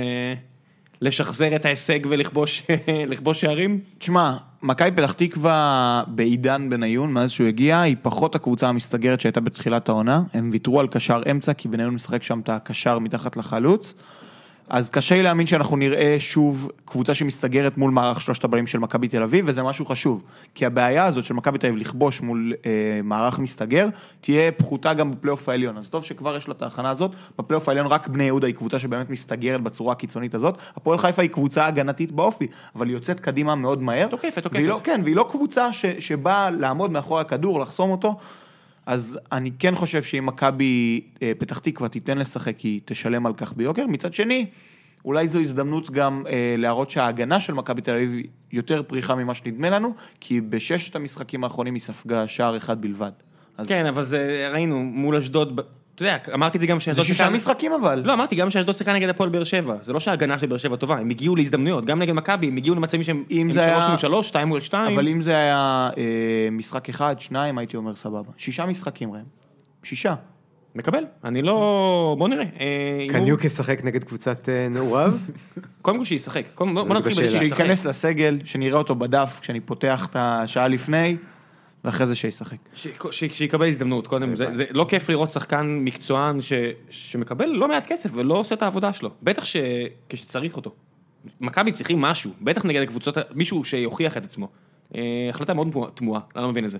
לשחזר את ההישג ולכבוש לכבוש שערים? תשמע, מכבי פתח תקווה בעידן בניון, מאז שהוא הגיע, היא פחות הקבוצה המסתגרת שהייתה בתחילת העונה. הם ויתרו על קשר אמצע, כי בניון משחק שם את הקשר מתחת לחלוץ. אז קשה לי להאמין שאנחנו נראה שוב קבוצה שמסתגרת מול מערך שלושת הבאים של מכבי תל אביב, וזה משהו חשוב. כי הבעיה הזאת של מכבי תל אביב לכבוש מול אה, מערך מסתגר, תהיה פחותה גם בפלייאוף העליון. אז טוב שכבר יש לה את ההכנה הזאת, בפלייאוף העליון רק בני יהודה היא קבוצה שבאמת מסתגרת בצורה הקיצונית הזאת. הפועל חיפה היא קבוצה הגנתית באופי, אבל היא יוצאת קדימה מאוד מהר. תוקפת, תוקפת. והיא לא, כן, והיא לא קבוצה ש, שבאה לעמוד מאחורי הכדור, לחסום אותו. אז אני כן חושב שאם מכבי אה, פתח תקווה תיתן לשחק, היא תשלם על כך ביוקר. מצד שני, אולי זו הזדמנות גם אה, להראות שההגנה של מכבי תל אביב יותר פריחה ממה שנדמה לנו, כי בששת המשחקים האחרונים היא ספגה שער אחד בלבד. אז כן, אבל זה, ראינו, מול אשדוד, אתה יודע, אמרתי את זה גם זה שאשדוד שישה שיחקה- משחקים אבל. לא, אמרתי גם שאשדוד שיחקה נגד הפועל באר שבע, זה לא שההגנה של באר שבע טובה, הם הגיעו להזדמנויות, גם נגד מכבי, הם הגיעו למצבים שהם אם הם זה היה- שלוש מול שלוש, שתיים מול שתיים. אבל אם זה היה אה, משחק אחד, שניים, הייתי אומר סבבה. שישה משחקים ראם. שישה. מקבל, אני לא... בוא נראה. אה, קניוק ישחק נגד קבוצת אה, נעוריו? קודם כל שישחק, קודם- בוא זה נתחיל בשאלה. בזה שישחק. שייכנס לסגל, שנראה אותו בדף, כשאני פותח את השעה לפני, ואחרי זה שישחק. ש- ש- שיקבל הזדמנות, קודם, זה, זה לא כיף לראות שחקן מקצוען ש, שמקבל לא מעט כסף ולא עושה את העבודה שלו, בטח ש, כשצריך אותו. מכבי צריכים משהו, בטח נגד הקבוצות, מישהו שיוכיח את עצמו. אה, החלטה מאוד תמוהה- אני לא מבין את זה.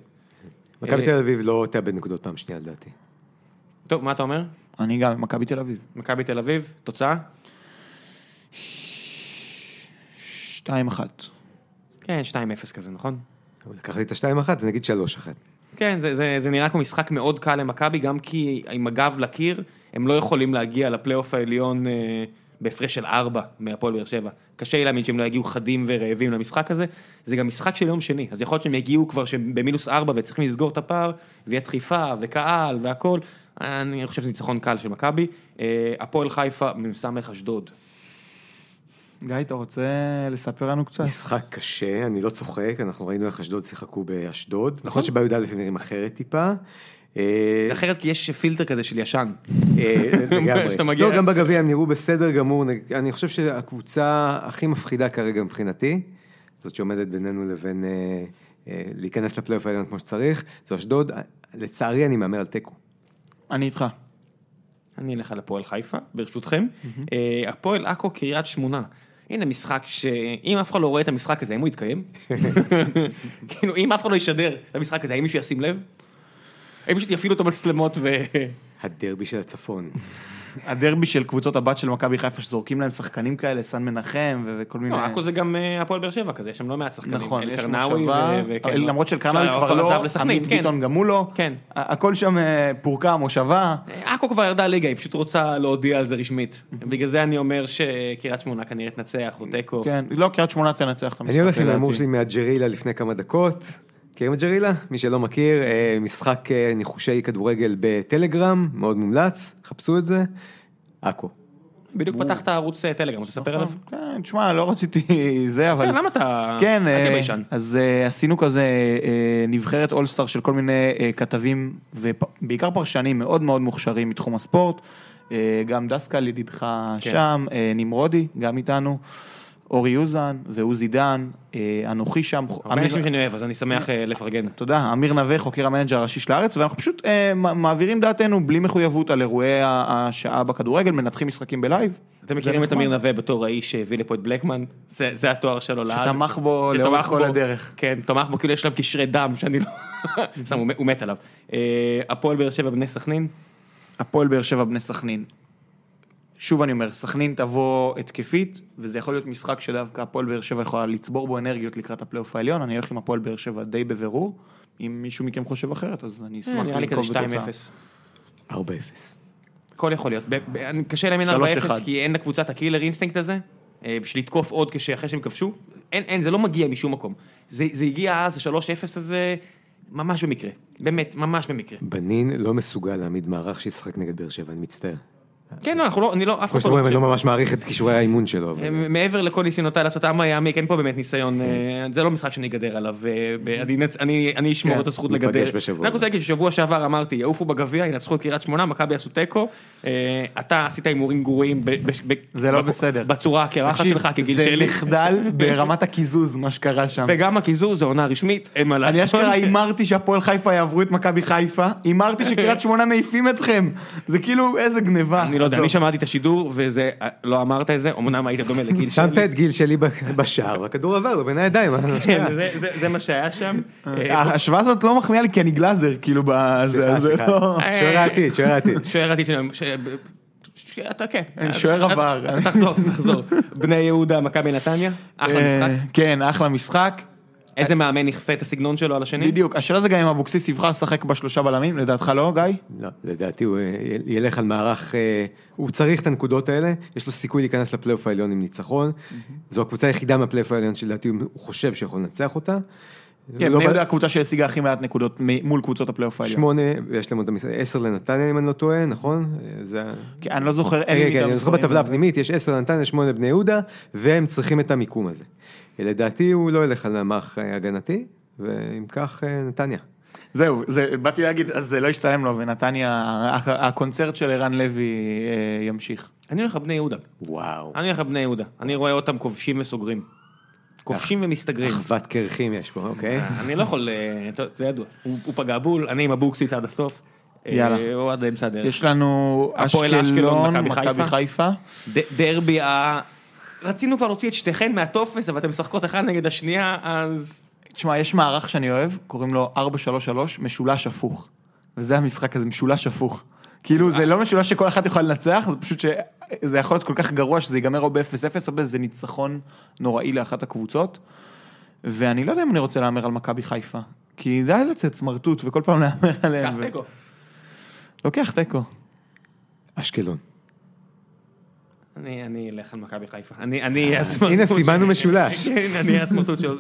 מכבי אה, תל אביב לא תאבד נקודות פעם שנייה לדעתי. טוב, מה אתה אומר? אני גם מכבי תל אביב. מכבי תל אביב, תוצאה? שתיים אחת. כן, 2-0 כזה, נכון? לקח לי את השתיים אחת, אז נגיד שלוש אחת. כן, זה, זה, זה נראה כמו משחק מאוד קל למכבי, גם כי עם הגב לקיר, הם לא יכולים להגיע לפלייאוף העליון אה, בהפרש של ארבע מהפועל באר שבע. קשה לי להאמין שהם לא יגיעו חדים ורעבים למשחק הזה. זה גם משחק של יום שני, אז יכול להיות שהם יגיעו כבר במינוס ארבע וצריכים לסגור את הפער, ויהיה דחיפה וקהל והכל. אני חושב שזה ניצחון קל של מכבי. אה, הפועל חיפה, מ"ס אשדוד. גיא, אתה רוצה לספר לנו קצת? משחק קשה, אני לא צוחק, אנחנו ראינו איך אשדוד שיחקו באשדוד. נכון שבי"א הם נראים אחרת טיפה. אה, זה אחרת כי יש פילטר כזה של ישן. אה, לגמרי. לא, גם בגביע הם נראו בסדר גמור. אני חושב שהקבוצה הכי מפחידה כרגע מבחינתי, זאת שעומדת בינינו לבין אה, להיכנס לפלייאוף העליון כמו שצריך, זו אשדוד. לצערי אני מהמר על תיקו. אני איתך. אני אלך על הפועל חיפה, ברשותכם. הפועל עכו קריית שמונה. הנה משחק שאם אף אחד לא רואה את המשחק הזה, האם הוא יתקיים? כאילו, אם אף אחד לא ישדר את המשחק הזה, האם מישהו ישים לב? האם פשוט יפעילו את המצלמות ו... הדרבי של הצפון. הדרבי של קבוצות הבת של מכבי חיפה שזורקים להם שחקנים כאלה, סן מנחם וכל מיני... לא, עכו זה גם אה, הפועל באר שבע כזה, יש שם לא מעט שחקנים. נכון, יש מושבה, וכן, למרות לא. שאלקרנאוי עכשיו, כבר לא, עמית כן. ביטון גם הוא לא, כן. הכל שם אה, פורקה, מושבה, עכו כבר ירדה ליגה, היא פשוט רוצה להודיע על זה רשמית. בגלל זה אני אומר שקריית שמונה כנראה תנצח או תיקו. כן, לא, קריית שמונה תנצח את המשחק. אני הולך עם. ההימור שלי מהג'רילה לפני כמה דקות. מכירים את ג'רילה? מי שלא מכיר, אה, משחק אה, ניחושי כדורגל בטלגרם, מאוד מומלץ, חפשו את זה. עכו. בדיוק פתחת ערוץ אה, טלגרם, רוצה לספר עליו? כן, תשמע, לא רציתי זה, אבל... כן, למה אתה... כן. אז עשינו כזה נבחרת אולסטאר של כל מיני כתבים ובעיקר פרשנים מאוד מאוד מוכשרים מתחום הספורט. גם דסקל ידידך כן. שם, נמרודי גם איתנו, אורי אוזן ועוזי דן, אה, אנוכי שם. הרבה אנשים שאני אוהב, אז אני שמח אה, לפרגן. תודה, אמיר נווה, חוקר המנג'ר הראשי של הארץ, ואנחנו פשוט אה, מעבירים דעתנו בלי מחויבות על אירועי השעה בכדורגל, מנתחים משחקים בלייב. אתם מכירים את אמיר נווה בתור האיש שהביא לפה את בלקמן? זה זה התואר שלו לעד. שתמך בו לאורך כל. הדרך. כן, תמך בו, כאילו יש להם קשרי דם שאני לא... סתם, הוא מת- עליו. הפועל באר שבע בני סכנין, הפועל באר שבע בני סכנין. שוב אני אומר, סכנין תבוא התקפית, וזה יכול להיות משחק שדווקא הפועל באר שבע יכולה לצבור בו אנרגיות לקראת הפלייאוף העליון, אני הולך עם הפועל באר שבע די בבירור. אם מישהו מכם חושב אחרת, אז אני אשמח נראה לי כזה לנקוב בתוצאה. 2-0. 4-0. הכל יכול להיות. קשה להאמין 3-1. 4-0, כי אין לקבוצת ה killer instinct הזה, אה, בשביל לתקוף עוד כשאחרי שהם כבשו. אין, אין, זה לא מגיע משום מקום. זה זה הגיע אז, ה-3-0 הזה, ממש במקרה. באמת, ממש במקרה. בנין לא מסוגל להעמיד מערך שישחק נגד באר שבע, אני מצטער. כן, לא, אנחנו לא, אני לא, אף אחד לא אני. לא ממש מעריך את כישורי האימון שלו. מעבר לכל ניסיונותיי לעשות אמה יעמיק, אין פה באמת ניסיון, אה, זה לא משחק שאני אגדר עליו, אה, אני אשמור כן, את הזכות ניפגש לגדר. בשבוע אני רק רוצה להגיד ששבוע שעבר אמרתי, יעופו בגביע, ינצחו את קריית שמונה, מכבי עשו תיקו, אה, אתה עשית הימורים גרועים, זה לא בסדר. בצורה הקרחת שלך כגיל זה שלי, מחדל ברמת הקיזוז, מה שקרה שם. וגם הקיזוז זה עונה רשמית, אין מה לעשות. אני אשכרה הימרתי שהפועל חיפה יעברו את מכבי חיפה, הימרתי שקריית שמונה מעיפים אתכם. זה כאילו, איזה גניבה. אני לא יודע. אני שמעתי את השידור וזה, לא אמרת את זה, אמנם היית דומה לגיל שמת שלי. את גיל שלי ב- בשער, והכדור עבר לו בין הידיים. מה כן. זה- זה- זה מה שהיה שם. אה, ההשוואה הזאת לא מחמיאה לי כי אני גלאזר, כאילו, בזה, זה. לא... שוער העתיד, שוער העתיד. שוער עתיד שלנו, אתה כן. שוער עבר. תחזור, תחזור. בני יהודה, מכבי נתניה, אחלה משחק. כן, אחלה משחק. איזה מאמן יכפה את הסגנון שלו על השני? בדיוק, השאלה זה גם אם אבוקסיס יבחר לשחק בשלושה בלמים, לדעתך לא, גיא? לא, לדעתי הוא אה, ילך על מערך, אה, הוא צריך את הנקודות האלה, יש לו סיכוי להיכנס לפלייאוף העליון עם ניצחון. זו הקבוצה היחידה מהפלייאוף העליון שלדעתי הוא חושב שיכול לנצח אותה. כן, לא בני יהודה הקבוצה שהשיגה הכי מעט נקודות מול קבוצות הפלייאוף העליון. שמונה, ויש להם עוד עשר לנתניה אם אני לא טועה, נכון? אה, זה... כן, אני לא זוכר, אין כן, לי כן, אני זוכר. בטבלה הפנימית, יש עשר לנתניה, שמונה בני יהודה, והם צריכים את המיקום הזה. לדעתי הוא לא ילך על המערך אה, הגנתי, ואם כך אה, נתניה. זהו, זה, באתי להגיד, אז זה לא ישתלם לו, ונתניה, הקונצרט של ערן לוי אה, ימשיך. אני הולך לבני יהודה. וואו. אני הולך לבני יהודה. אני רואה אותם כובשים וסוגרים. כובשים ומסתגרים. אחוות קרחים יש פה, אוקיי? אני לא יכול, אה, זה ידוע. הוא הוא פגע בול, אני עם אבוקסיס עד הסוף. אה, יאללה. או עד אמצע הדרך. יש לנו אשקלון, מכבי חיפה. דרבי ה... רצינו כבר להוציא את שתיכן מהטופס, אבל אתם משחקות אחת נגד השנייה, אז... תשמע, יש מערך שאני אוהב, קוראים לו 433, משולש הפוך. וזה המשחק הזה, משולש הפוך. כאילו, זה לא משולש שכל אחד יכול לנצח, זה פשוט שזה יכול להיות כל כך גרוע שזה ייגמר או ב-0-0 או באיזה ניצחון נוראי לאחת הקבוצות. ואני לא יודע אם אני רוצה להמר על מכבי חיפה. כי די לצאת סמרטוט וכל פעם להמר עליהם. קח תיקו. לוקח תיקו. אשקלון. אני אני אלך על מכבי חיפה. אני אני אהיה הסמרטוט. הנה, סימנו משולש. כן, אני אהיה הסמרטוט של...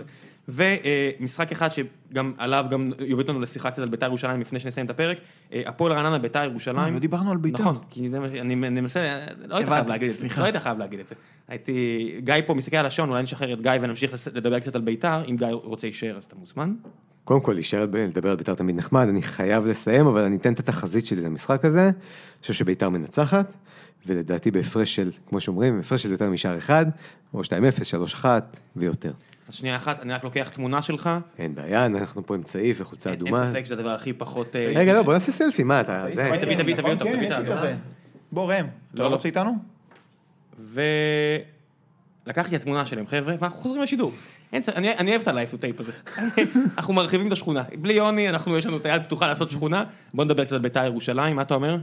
ומשחק אחד שגם עליו גם יוביל אותנו לשיחה קצת על בית"ר ירושלים לפני שנסיים את הפרק, אה, הפועל רעננה בית"ר ירושלים. לא דיברנו על בית"ר. נכון, כי זה מה ש... אני אני מנסה, לא היית חייב להגיד את זה. לא היית חייב להגיד את זה. הייתי, גיא פה מסתכל על השעון, אולי נשחרר את גיא ונמשיך לדבר קצת על בית"ר, אם גיא רוצה להישאר אז אתה מוזמן. קודם כל, להישאר לדבר על בית"ר תמיד נחמד, אני חייב לסיים, אבל אני אתן את התחזית שלי למשחק הזה. אני חושב שבית"ר מנצחת, ולדעתי בהפרש של, כמו שאומרים, בהפרש של יותר משער אחד, או 2-0, 3-1 ויותר. אז שנייה אחת, אני רק לוקח תמונה שלך, אין בעיה, אנחנו פה עם צעיף וחולצה אין אין אדומה. ספק שזה הדבר הכי פחות... אה, רגע, לא, בוא נעשה סלפי, מה אתה, זה... תביא, תביא, תביא, תביא אותו, כן, תביא את. כזה. בוא ראם, אתה לא, לא לא. רוצה איתנו? ולקחתי את התמונה שלהם, חבר'ה, ואנחנו חוזרים לשידור. אין ספק, אני אני אוהב את ה live to tape הזה. אנחנו מרחיבים את השכונה. בלי יוני, אנחנו, יש לנו את היד פתוחה לעשות שכונה. בוא נדבר קצת על בית"ר ירושלים, מה אתה אומר?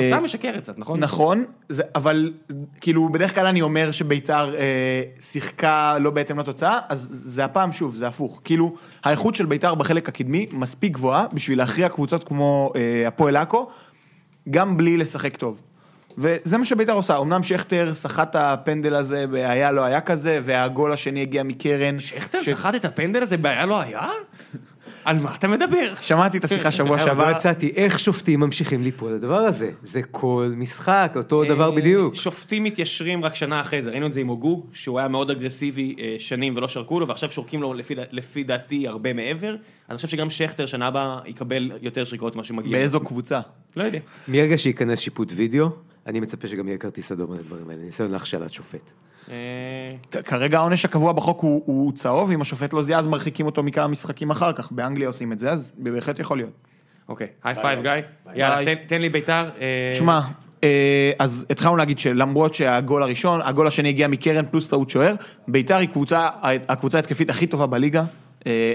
התוצאה משקרת קצת, נכון? נכון, זה, אבל כאילו בדרך כלל אני אומר שביתר אה, שיחקה לא בהתאם לתוצאה, אז זה הפעם שוב, זה הפוך. כאילו, האיכות של ביתר בחלק הקדמי מספיק גבוהה בשביל להכריע קבוצות כמו אה, הפועל עכו, גם בלי לשחק טוב. וזה מה שביתר עושה, אמנם שכטר סחט את הפנדל הזה, היה לא היה כזה, והגול השני הגיע מקרן. שכטר ש- סחט את הפנדל הזה, בעיה לא היה? על מה אתה מדבר? שמעתי את השיחה שבוע שעבר. לא יצאתי, איך שופטים ממשיכים ליפול לדבר הזה? זה כל משחק, אותו דבר בדיוק. שופטים מתיישרים רק שנה אחרי זה, ראינו את זה עם הוגו, שהוא היה מאוד אגרסיבי אה, שנים ולא שרקו לו, ועכשיו שורקים לו לפי, דעתי הרבה מעבר. אני חושב שגם שכטר שנה הבאה יקבל יותר שריקות ממה שמגיע. באיזו קבוצה? לא יודע. מרגע שייכנס שיפוט וידאו, אני מצפה שגם יהיה כרטיס אדום על הדברים האלה, ניסיון להכשלת שופט. אה, כרגע העונש הקבוע בחוק הוא, צהוב, אם השופט לא זיהה אז מרחיקים אותו מכמה משחקים אחר כך. באנגליה עושים את זה, אז בהחלט יכול להיות. אוקיי, high five גיא. יאללה, תן- לי ביתר. אה, שמע, אה, אז התחלנו להגיד שלמרות שהגול הראשון, הגול השני הגיע מקרן פלוס טעות שוער, ביתר היא קבוצה, הקבוצה ההתקפית הכי טובה בליגה,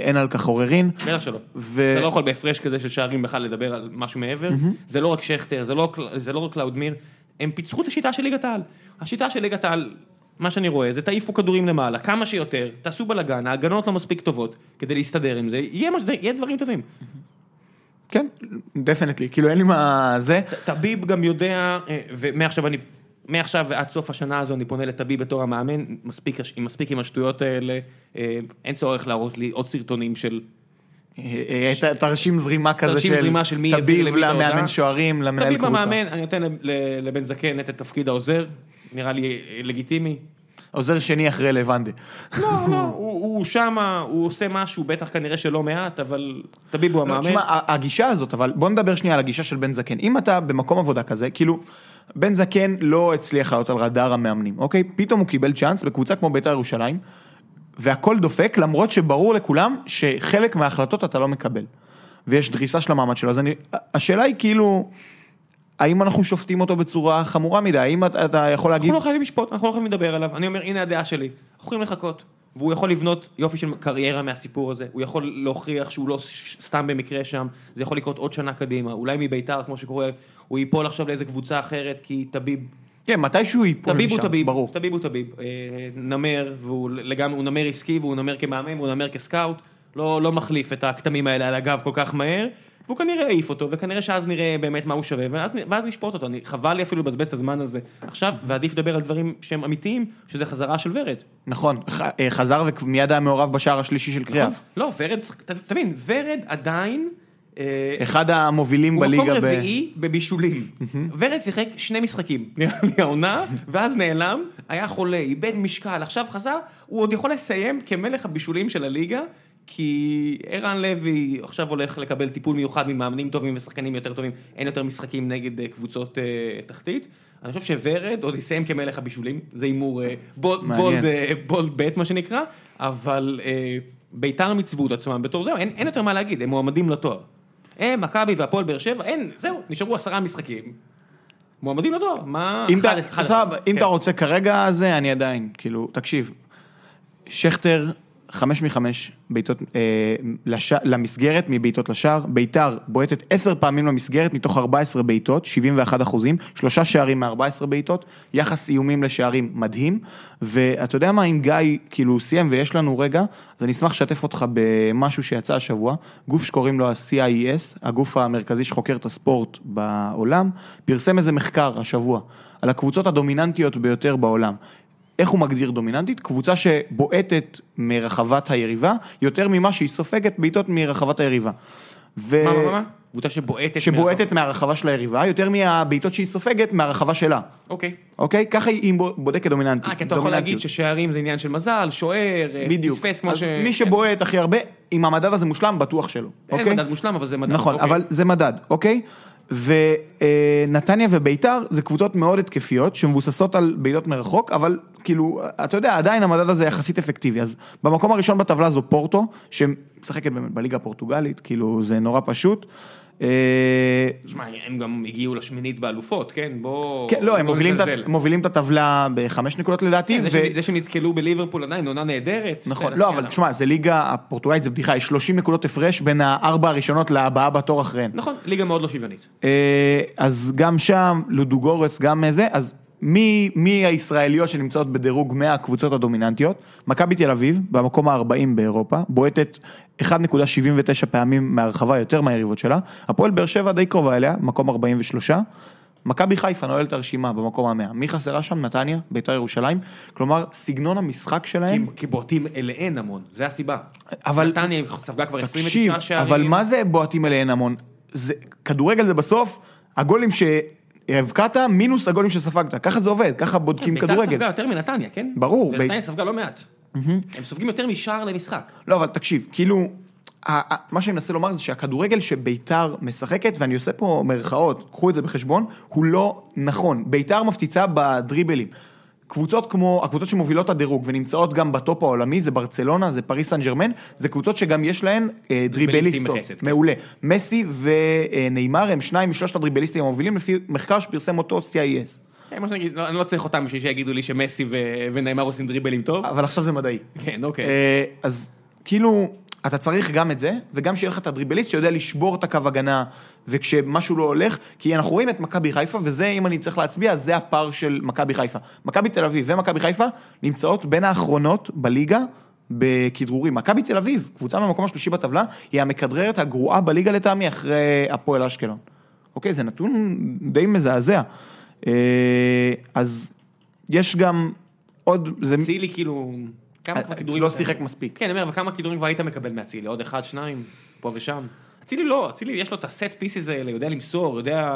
אין על כך עוררין. בטח שלא. ו- אתה לא יכול בהפרש כזה של שערים בכלל לדבר על משהו מעבר. זה לא רק שכטר, זה לא, זה לא רק קלאודמיר. הם פיצחו את השיטה של ליגת העל. השיטה של ליגת העל, מה שאני רואה, זה תעיפו כדורים למעלה, כמה שיותר, תעשו בלאגן, ההגנות לא מספיק טובות כדי להסתדר עם זה, יהיה, מש- יהיה דברים טובים. כן, definitely, כאילו אין לי מה זה. טביב גם יודע, אה, ומעכשיו אני, מעכשיו ועד סוף השנה הזו אני פונה לטביב בתור המאמן, מספיק, מספיק עם השטויות האלה, אה, אין צורך להראות לי עוד סרטונים של תרשים זרימה כזה תרשים זרימה של מי תביב למי ההודעה. למאמן שוערים, למנהל קבוצה. במאמן, אני נותן לבן זקן את תפקיד העוזר, נראה לי אה, לגיטימי. עוזר שני אחרי לבנדה. לא, לא, הוא הוא שמה, הוא עושה משהו, בטח כנראה שלא מעט, אבל טביב הוא לא, המאמן. תשמע, הגישה הזאת, אבל בוא נדבר שנייה על הגישה של בן זקן. אם אתה במקום עבודה כזה, כאילו, בן זקן לא הצליח לעלות על רדאר המאמנים, אוקיי? פתאום הוא קיבל צ'אנס בקבוצה כמו בית"ר ירושלים, והכל דופק, למרות שברור לכולם שחלק מההחלטות אתה לא מקבל. ויש דריסה של המעמד שלו, אז אני, השאלה היא כאילו, האם אנחנו שופטים אותו בצורה חמורה מדי? האם אתה- אתה יכול להגיד... אנחנו לא חייבים לשפוט, אנחנו לא חייבים לדבר עליו. אני אומר, הנה הדעה שלי. אנחנו יכולים לחכות. והוא יכול לבנות יופי של קריירה מהסיפור הזה. הוא יכול להוכיח שהוא לא סתם במקרה שם. זה יכול לקרות עוד שנה קדימה. אולי מביתר, כמו שקורה, הוא ייפול עכשיו לאיזה קבוצה אחרת, כי טביב... כן, מתישהו ייפול משם, טביב, ברור. טביב הוא טביב. אה, נמר, והוא לגמרי, הוא נמר עסקי, והוא נמר כמאמן, והוא נמר כסקאוט. לא, לא מחליף את הכתמים האלה על הגב כל כך מהר. והוא כנראה העיף אותו, וכנראה שאז נראה באמת מה הוא שווה, ואז, ואז נשפוט אותו. אני, חבל לי אפילו לבזבז את הזמן הזה עכשיו, ועדיף לדבר על דברים שהם אמיתיים, שזה חזרה של ורד. נכון, ח- אה, חזר ומיד היה מעורב בשער השלישי של קריאף. נכון? לא, ורד, ת- תבין, ורד עדיין... אה, אחד המובילים הוא בליגה. מקום ב- רביעי בבישולים. ורד שיחק שני משחקים, נראה לי העונה, ואז נעלם, היה חולה, איבד משקל, עכשיו חזר, הוא עוד יכול לסיים כמלך הבישולים של הליגה, כי ערן לוי עכשיו הולך לקבל טיפול מיוחד ממאמנים טובים ושחקנים יותר טובים, אין יותר משחקים נגד אה, קבוצות אה, תחתית. אני חושב שורד עוד יסיים כמלך הבישולים, זה הימור אה, בולד, אה, בולד בט מה שנקרא, אבל ביתר מיצבו את עצמם בתור זהו, אין, אין יותר מה להגיד, הם מועמדים לתואר. הם, מכבי והפועל באר שבע, אין, זהו, נשארו עשרה משחקים. מועמדים לתואר, מה... אם אחד- אתה- אחד- סבבה, אם כן. אתה רוצה כרגע זה, אני עדיין, כאילו, תקשיב, שכטר, חמש מחמש בעיטות אה, לש... למסגרת, מבעיטות לשער, ביתר בועטת עשר פעמים למסגרת מתוך 14 בעיטות, 71 אחוזים, שלושה שערים מ-14 בעיטות, יחס איומים לשערים מדהים, ואתה יודע מה, אם גיא כאילו סיים ויש לנו רגע, אז אני אשמח לשתף אותך במשהו שיצא השבוע, גוף שקוראים לו ה-CIES, הגוף המרכזי שחוקר את הספורט בעולם, פרסם איזה מחקר השבוע על הקבוצות הדומיננטיות ביותר בעולם. איך הוא מגדיר דומיננטית? קבוצה שבועטת מרחבת היריבה יותר ממה שהיא סופגת בעיטות מרחבת היריבה. ו... מה, מה, מה? קבוצה שבועטת. שבועטת מהרחבה של היריבה יותר מהבעיטות שהיא סופגת מהרחבה שלה. אוקיי. אוקיי? ככה היא בודקת דומיננטיות. אה, כי אתה יכול להגיד ששערים זה עניין של מזל, שוער, אה, בדיוק. פספס כמו ש... מי שבועט הכי הרבה, אם המדד הזה מושלם, בטוח שלא. אין אוקיי? מדד מושלם, אבל זה מדד. נכון, אוקיי. אבל זה מדד, אוקיי? ונתניה וביתר זה קבוצות מאוד התקפיות שמבוססות על בעיטות מרחוק, אבל כאילו, אתה יודע, עדיין המדד הזה יחסית אפקטיבי. אז במקום הראשון בטבלה זו פורטו, שמשחקת באמת בליגה הפורטוגלית, כאילו זה נורא פשוט. אה, תשמע, הם גם הגיעו לשמינית באלופות, כן? בוא... כן, לא, הם בוא מובילים את הטבלה בחמש נקודות לדעתי. כן, זה שהם- נתקלו בליברפול עדיין, עונה נהדרת. נכון, בסדר, לא. אבל תשמע, זה ליגה הפורטוגלית, זה בדיחה, יש 30 נקודות הפרש בין הארבע הראשונות לבאה בתור אחריהן. נכון, ליגה מאוד לא שוויונית. אה, אז גם שם, לודוגורץ, גם זה, אז מי, מי הישראליות שנמצאות בדירוג 100 הקבוצות הדומיננטיות? מכבי תל אביב, במקום ה-40 באירופה, בועטת 1.79 פעמים מהרחבה יותר מהיריבות שלה, הפועל באר שבע די קרובה אליה, מקום 43, מכבי חיפה נועלת את הרשימה במקום המאה, מי חסרה שם? נתניה, בית"ר ירושלים, כלומר סגנון המשחק כי שלהם, כי בועטים אליהן המון, זה הסיבה. אבל- נתניה ספגה כבר 29 תקשיב, שערים. אבל מה זה בועטים אליהן המון? זה, כדורגל זה בסוף, הגולים שהבקעת מינוס הגולים שספגת, ככה זה עובד, ככה בודקים בית"ר כדורגל. ספגה יותר מנתניה, כן? ברור, ונתניה ספגה לא מעט. הם סופגים יותר משער למשחק. לא, אבל תקשיב, כאילו, מה שאני מנסה לומר זה שהכדורגל שביתר משחקת, ואני עושה פה מרכאות, קחו את זה בחשבון, הוא לא נכון. ביתר מפציצה בדריבלים. קבוצות כמו, הקבוצות שמובילות הדירוג ונמצאות גם בטופ העולמי, זה ברצלונה, זה פריס סן ג'רמן, זה קבוצות שגם יש להן אה, דריבליסטות. כן. מעולה. מסי וניימאר הם שניים משלושת הדריבליסטים המובילים לפי מחקר שפרסם אותו CIS. כן, מה שאני אגיד, לא- אני לא צריך אותם בשביל שיגידו לי שמסי ו- וניימאר עושים דריבלים טוב. אבל עכשיו זה מדעי. כן, אוקיי. אה, אז כאילו, אתה צריך גם את זה, וגם שיהיה לך את הדריבליסט שיודע לשבור את הקו הגנה, וכשמשהו לא הולך, כי אנחנו רואים את מכבי חיפה, וזה, אם אני צריך להצביע, זה הפער של מכבי חיפה. מכבי תל אביב ומכבי חיפה נמצאות בין האחרונות בליגה. בכדרורים. מכבי תל אביב, קבוצה מהמקום השלישי בטבלה, היא המכדררת הגרועה בליגה לטעמי אחרי הפועל אשקלון. אוקיי, זה נתון די מזעזע. אה, אז יש גם עוד, זה... אצילי כאילו... כמה כבר כידורים... לא שיחק מספיק. כן, אני אומר, אבל כמה כידורים כבר היית מקבל מאצילי? עוד אחד, שניים, פה ושם? אצילי לא, אצילי יש לו את הסט פיסיס האלה, יודע למסור, יודע...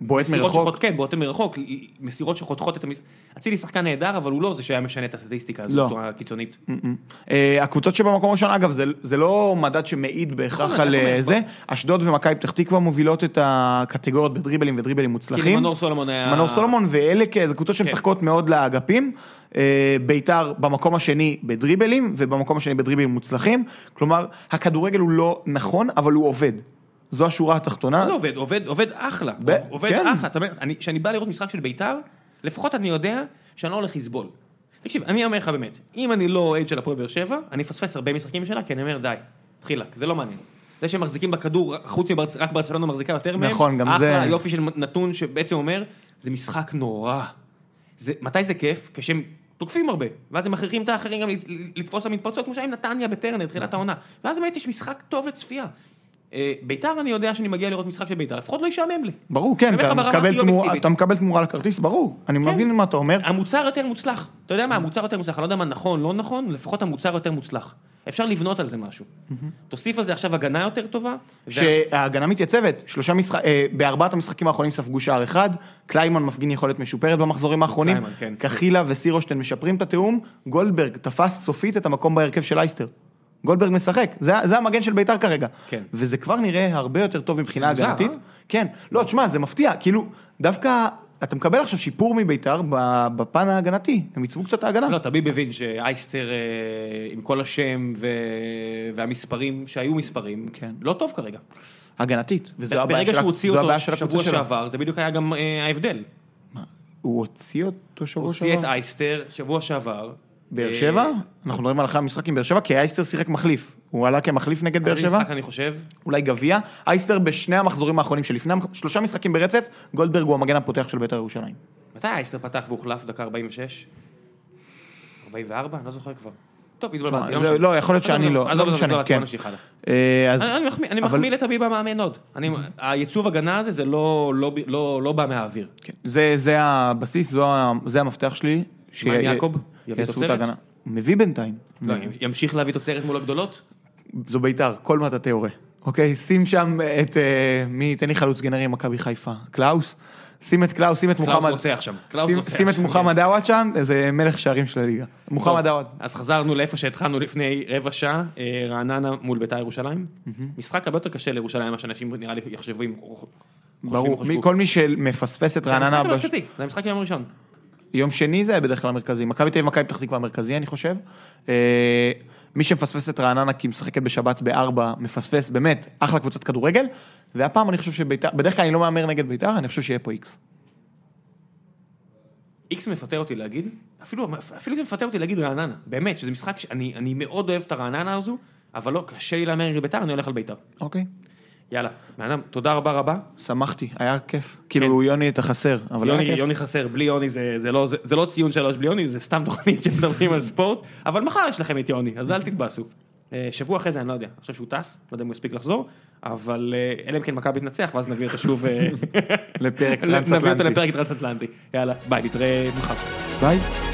בועט מרחוק. שחוט- כן, בועט מרחוק, מסירות שחותכות את המס... אצילי שחקן נהדר, אבל הוא לא זה שהיה משנה את הסטטיסטיקה הזו לא. בצורה קיצונית. אה, הקבוצות שבמקום הראשון, אגב, זה, זה לא מדד שמעיד בהכרח נכון, על אה, זה, אשדוד ומכבי פתח תקווה מובילות את הקטגוריות בדריבלים ודריבלים מוצלחים. כאילו מנור סולומון היה... מנור סולומון ואלה, כ- זה קבוצות שמשחקות מאוד לאגפים. אה, ביתר במקום השני בדריבלים, ובמקום השני בדריבלים מוצלחים. כלומר, הכדורגל הוא לא נכון, אבל הוא עובד. זו השורה התחתונה. זה עובד? עובד, עובד אחלה. ב- עובד כן. אחלה. אתה אומר, אני- כשאני בא לראות משחק של ביתר, לפחות אני יודע שאני לא הולך לסבול. תקשיב, אני אומר לך באמת, אם אני לא אוהד של הפועל באר שבע, אני אפספס הרבה משחקים שלה, כי אני אומר, די, תחילה, זה לא מעניין. זה שהם מחזיקים בכדור, חוץ מברצ... רק ברצלונה מחזיקה יותר מהם, נכון, גם אחלה, זה- יופי של נתון שבעצם אומר, זה משחק נורא. זה, מתי זה כיף? כשהם תוקפים הרבה, ואז הם מכריחים את האחרים גם לת- לתפוס למתפרצות, כמו שהיה עם נתניה בטרנר, תחילת העונה. ואז באמת יש משחק טוב לצפייה. אה, ביתר, אני יודע שאני מגיע לראות משחק של ביתר, לפחות לא ישעמם לי. ברור, כן, מקבל. אתה מקבל תמורה לכרטיס, ברור. אני כן. מבין מה אתה אומר. המוצר יותר מוצלח. אתה יודע מה, המוצר יותר מוצלח, אני לא יודע מה נכון, לא נכון, לפחות המוצר יותר מוצלח. אפשר לבנות על זה משהו. תוסיף על זה עכשיו הגנה יותר טובה. שההגנה מתייצבת, שלושה משחק, אה, בארבעת המשחקים האחרונים ספגו שער אחד, קליימן מפגין יכולת משופרת במחזורים האחרונים, כן. קחילה וסירושטיין משפרים את התיאום, גולדברג תפס סופית את המקום בהרכב של אייסטר. גולדברג משחק, זה, זה המגן של ביתר כרגע. כן. וזה כבר נראה הרבה יותר טוב מבחינה הגנתית. אה? כן, לא, תשמע, זה מפתיע, כאילו, דווקא, אתה מקבל עכשיו שיפור מביתר בפן ההגנתי, הם עיצבו קצת ההגנה. לא, תמיד מבין שאייסטר אה, עם כל השם. והמספרים שהיו מספרים, כן. לא טוב כרגע. הגנתית, וזו הבעיה ברגע של שהוא ה- הוציא זו אותו הבעיה של הקבוצה שבוע שלה. שעבר, זה בדיוק היה גם אה, ההבדל. הוא הוציא אותו שבוע הוציא את שעבר? אייסטר שבוע שעבר. באר אה, שבע? אנחנו מדברים על אחרי המשחק עם באר שבע, כי אייסטר שיחק מחליף. הוא עלה כמחליף נגד באר שבע, משחק אני חושב. אולי גביע. אייסטר בשני המחזורים האחרונים שלפני, שלושה משחקים ברצף, גולדברג הוא המגן הפותח של בית"ר ירושלים. מתי אייסטר פתח והוחלף דקה 46? 44? אני לא זוכר כבר. טוב, התבלבלתי. זה- לא, יכול להיות שאני לא, עזוב, לא עזוב, עזוב, כן. אה. אני- מחמיא- לטביב המאמן עוד. הייצוב הגנה הזה זה לא- לא- לא לא בא מהאוויר. כן, זה, הבסיס, זה המפתח שלי. מה עם יעקב? יביא תוצרת? ההגנה. הוא מביא בינתיים. לא, ימשיך להביא תוצרת מול הגדולות? זו בית"ר, כל מטאטא יורה. אוקיי, שים שם את, אה, מי ייתן לי חלוץ גנרי מכבי חיפה? קלאוס? שים את קלאוס, שים את קלאוס מוחמד. רוצח שם. קלאוס שים- את שם, מוחמד עוואד שם, זה מלך שערים של הליגה. מוחמד עוואד. אז חזרנו לאיפה שהתחלנו לפני רבע שעה, אה, רעננה מול בית"ר ירושלים. משחק הרבה יותר קשה לירושלים, מה שאנשים נראה לי יחשבו ברור, כל מי שמפספס את זה רעננה, המשחק בש- המרכזי, זה המשחק יום ראשון. יום שני זה בדרך כלל המרכזי, מכבי תל אביב, מכבי פתח תקווה המרכזי אני חושב. אה, מי שמפספס את רעננה כי משחקת בשבת בארבע, מפספס באמת, אחלה קבוצת כדורגל, והפעם אני חושב שביתר, בדרך כלל אני לא מהמר נגד ביתר, אני חושב שיהיה פה איקס. איקס מפתה אותי להגיד, אפילו, אפילו זה מפתה אותי להגיד רעננה, באמת, שזה משחק שאני אני מאוד אוהב את הרעננה הזו, אבל לא, קשה לי להמר נגד בית"ר, אני הולך על בית"ר. אוקיי. יאללה, בן אדם, תודה רבה רבה. שמחתי, היה כיף. כאילו יוני אתה חסר, אבל יוני, היה כיף. יוני חסר, בלי יוני זה, זה, לא, זה, זה לא ציון שלוש בלי יוני, זה סתם תוכנית שמדברים על ספורט, אבל מחר יש לכם את יוני, אז אל תתבאסו. אה, שבוע אחרי זה אני לא יודע, עכשיו שהוא טס, לא יודע אם הוא יספיק לחזור, אבל אה, אלא אם כן מכבי תנצח, ואז נביא אותו שוב, אה, לפרק נביא אותו טרנס-אטלנטי. לפרק טרנס-אטלנטי. יאללה, ביי, נתראה מחר. ביי.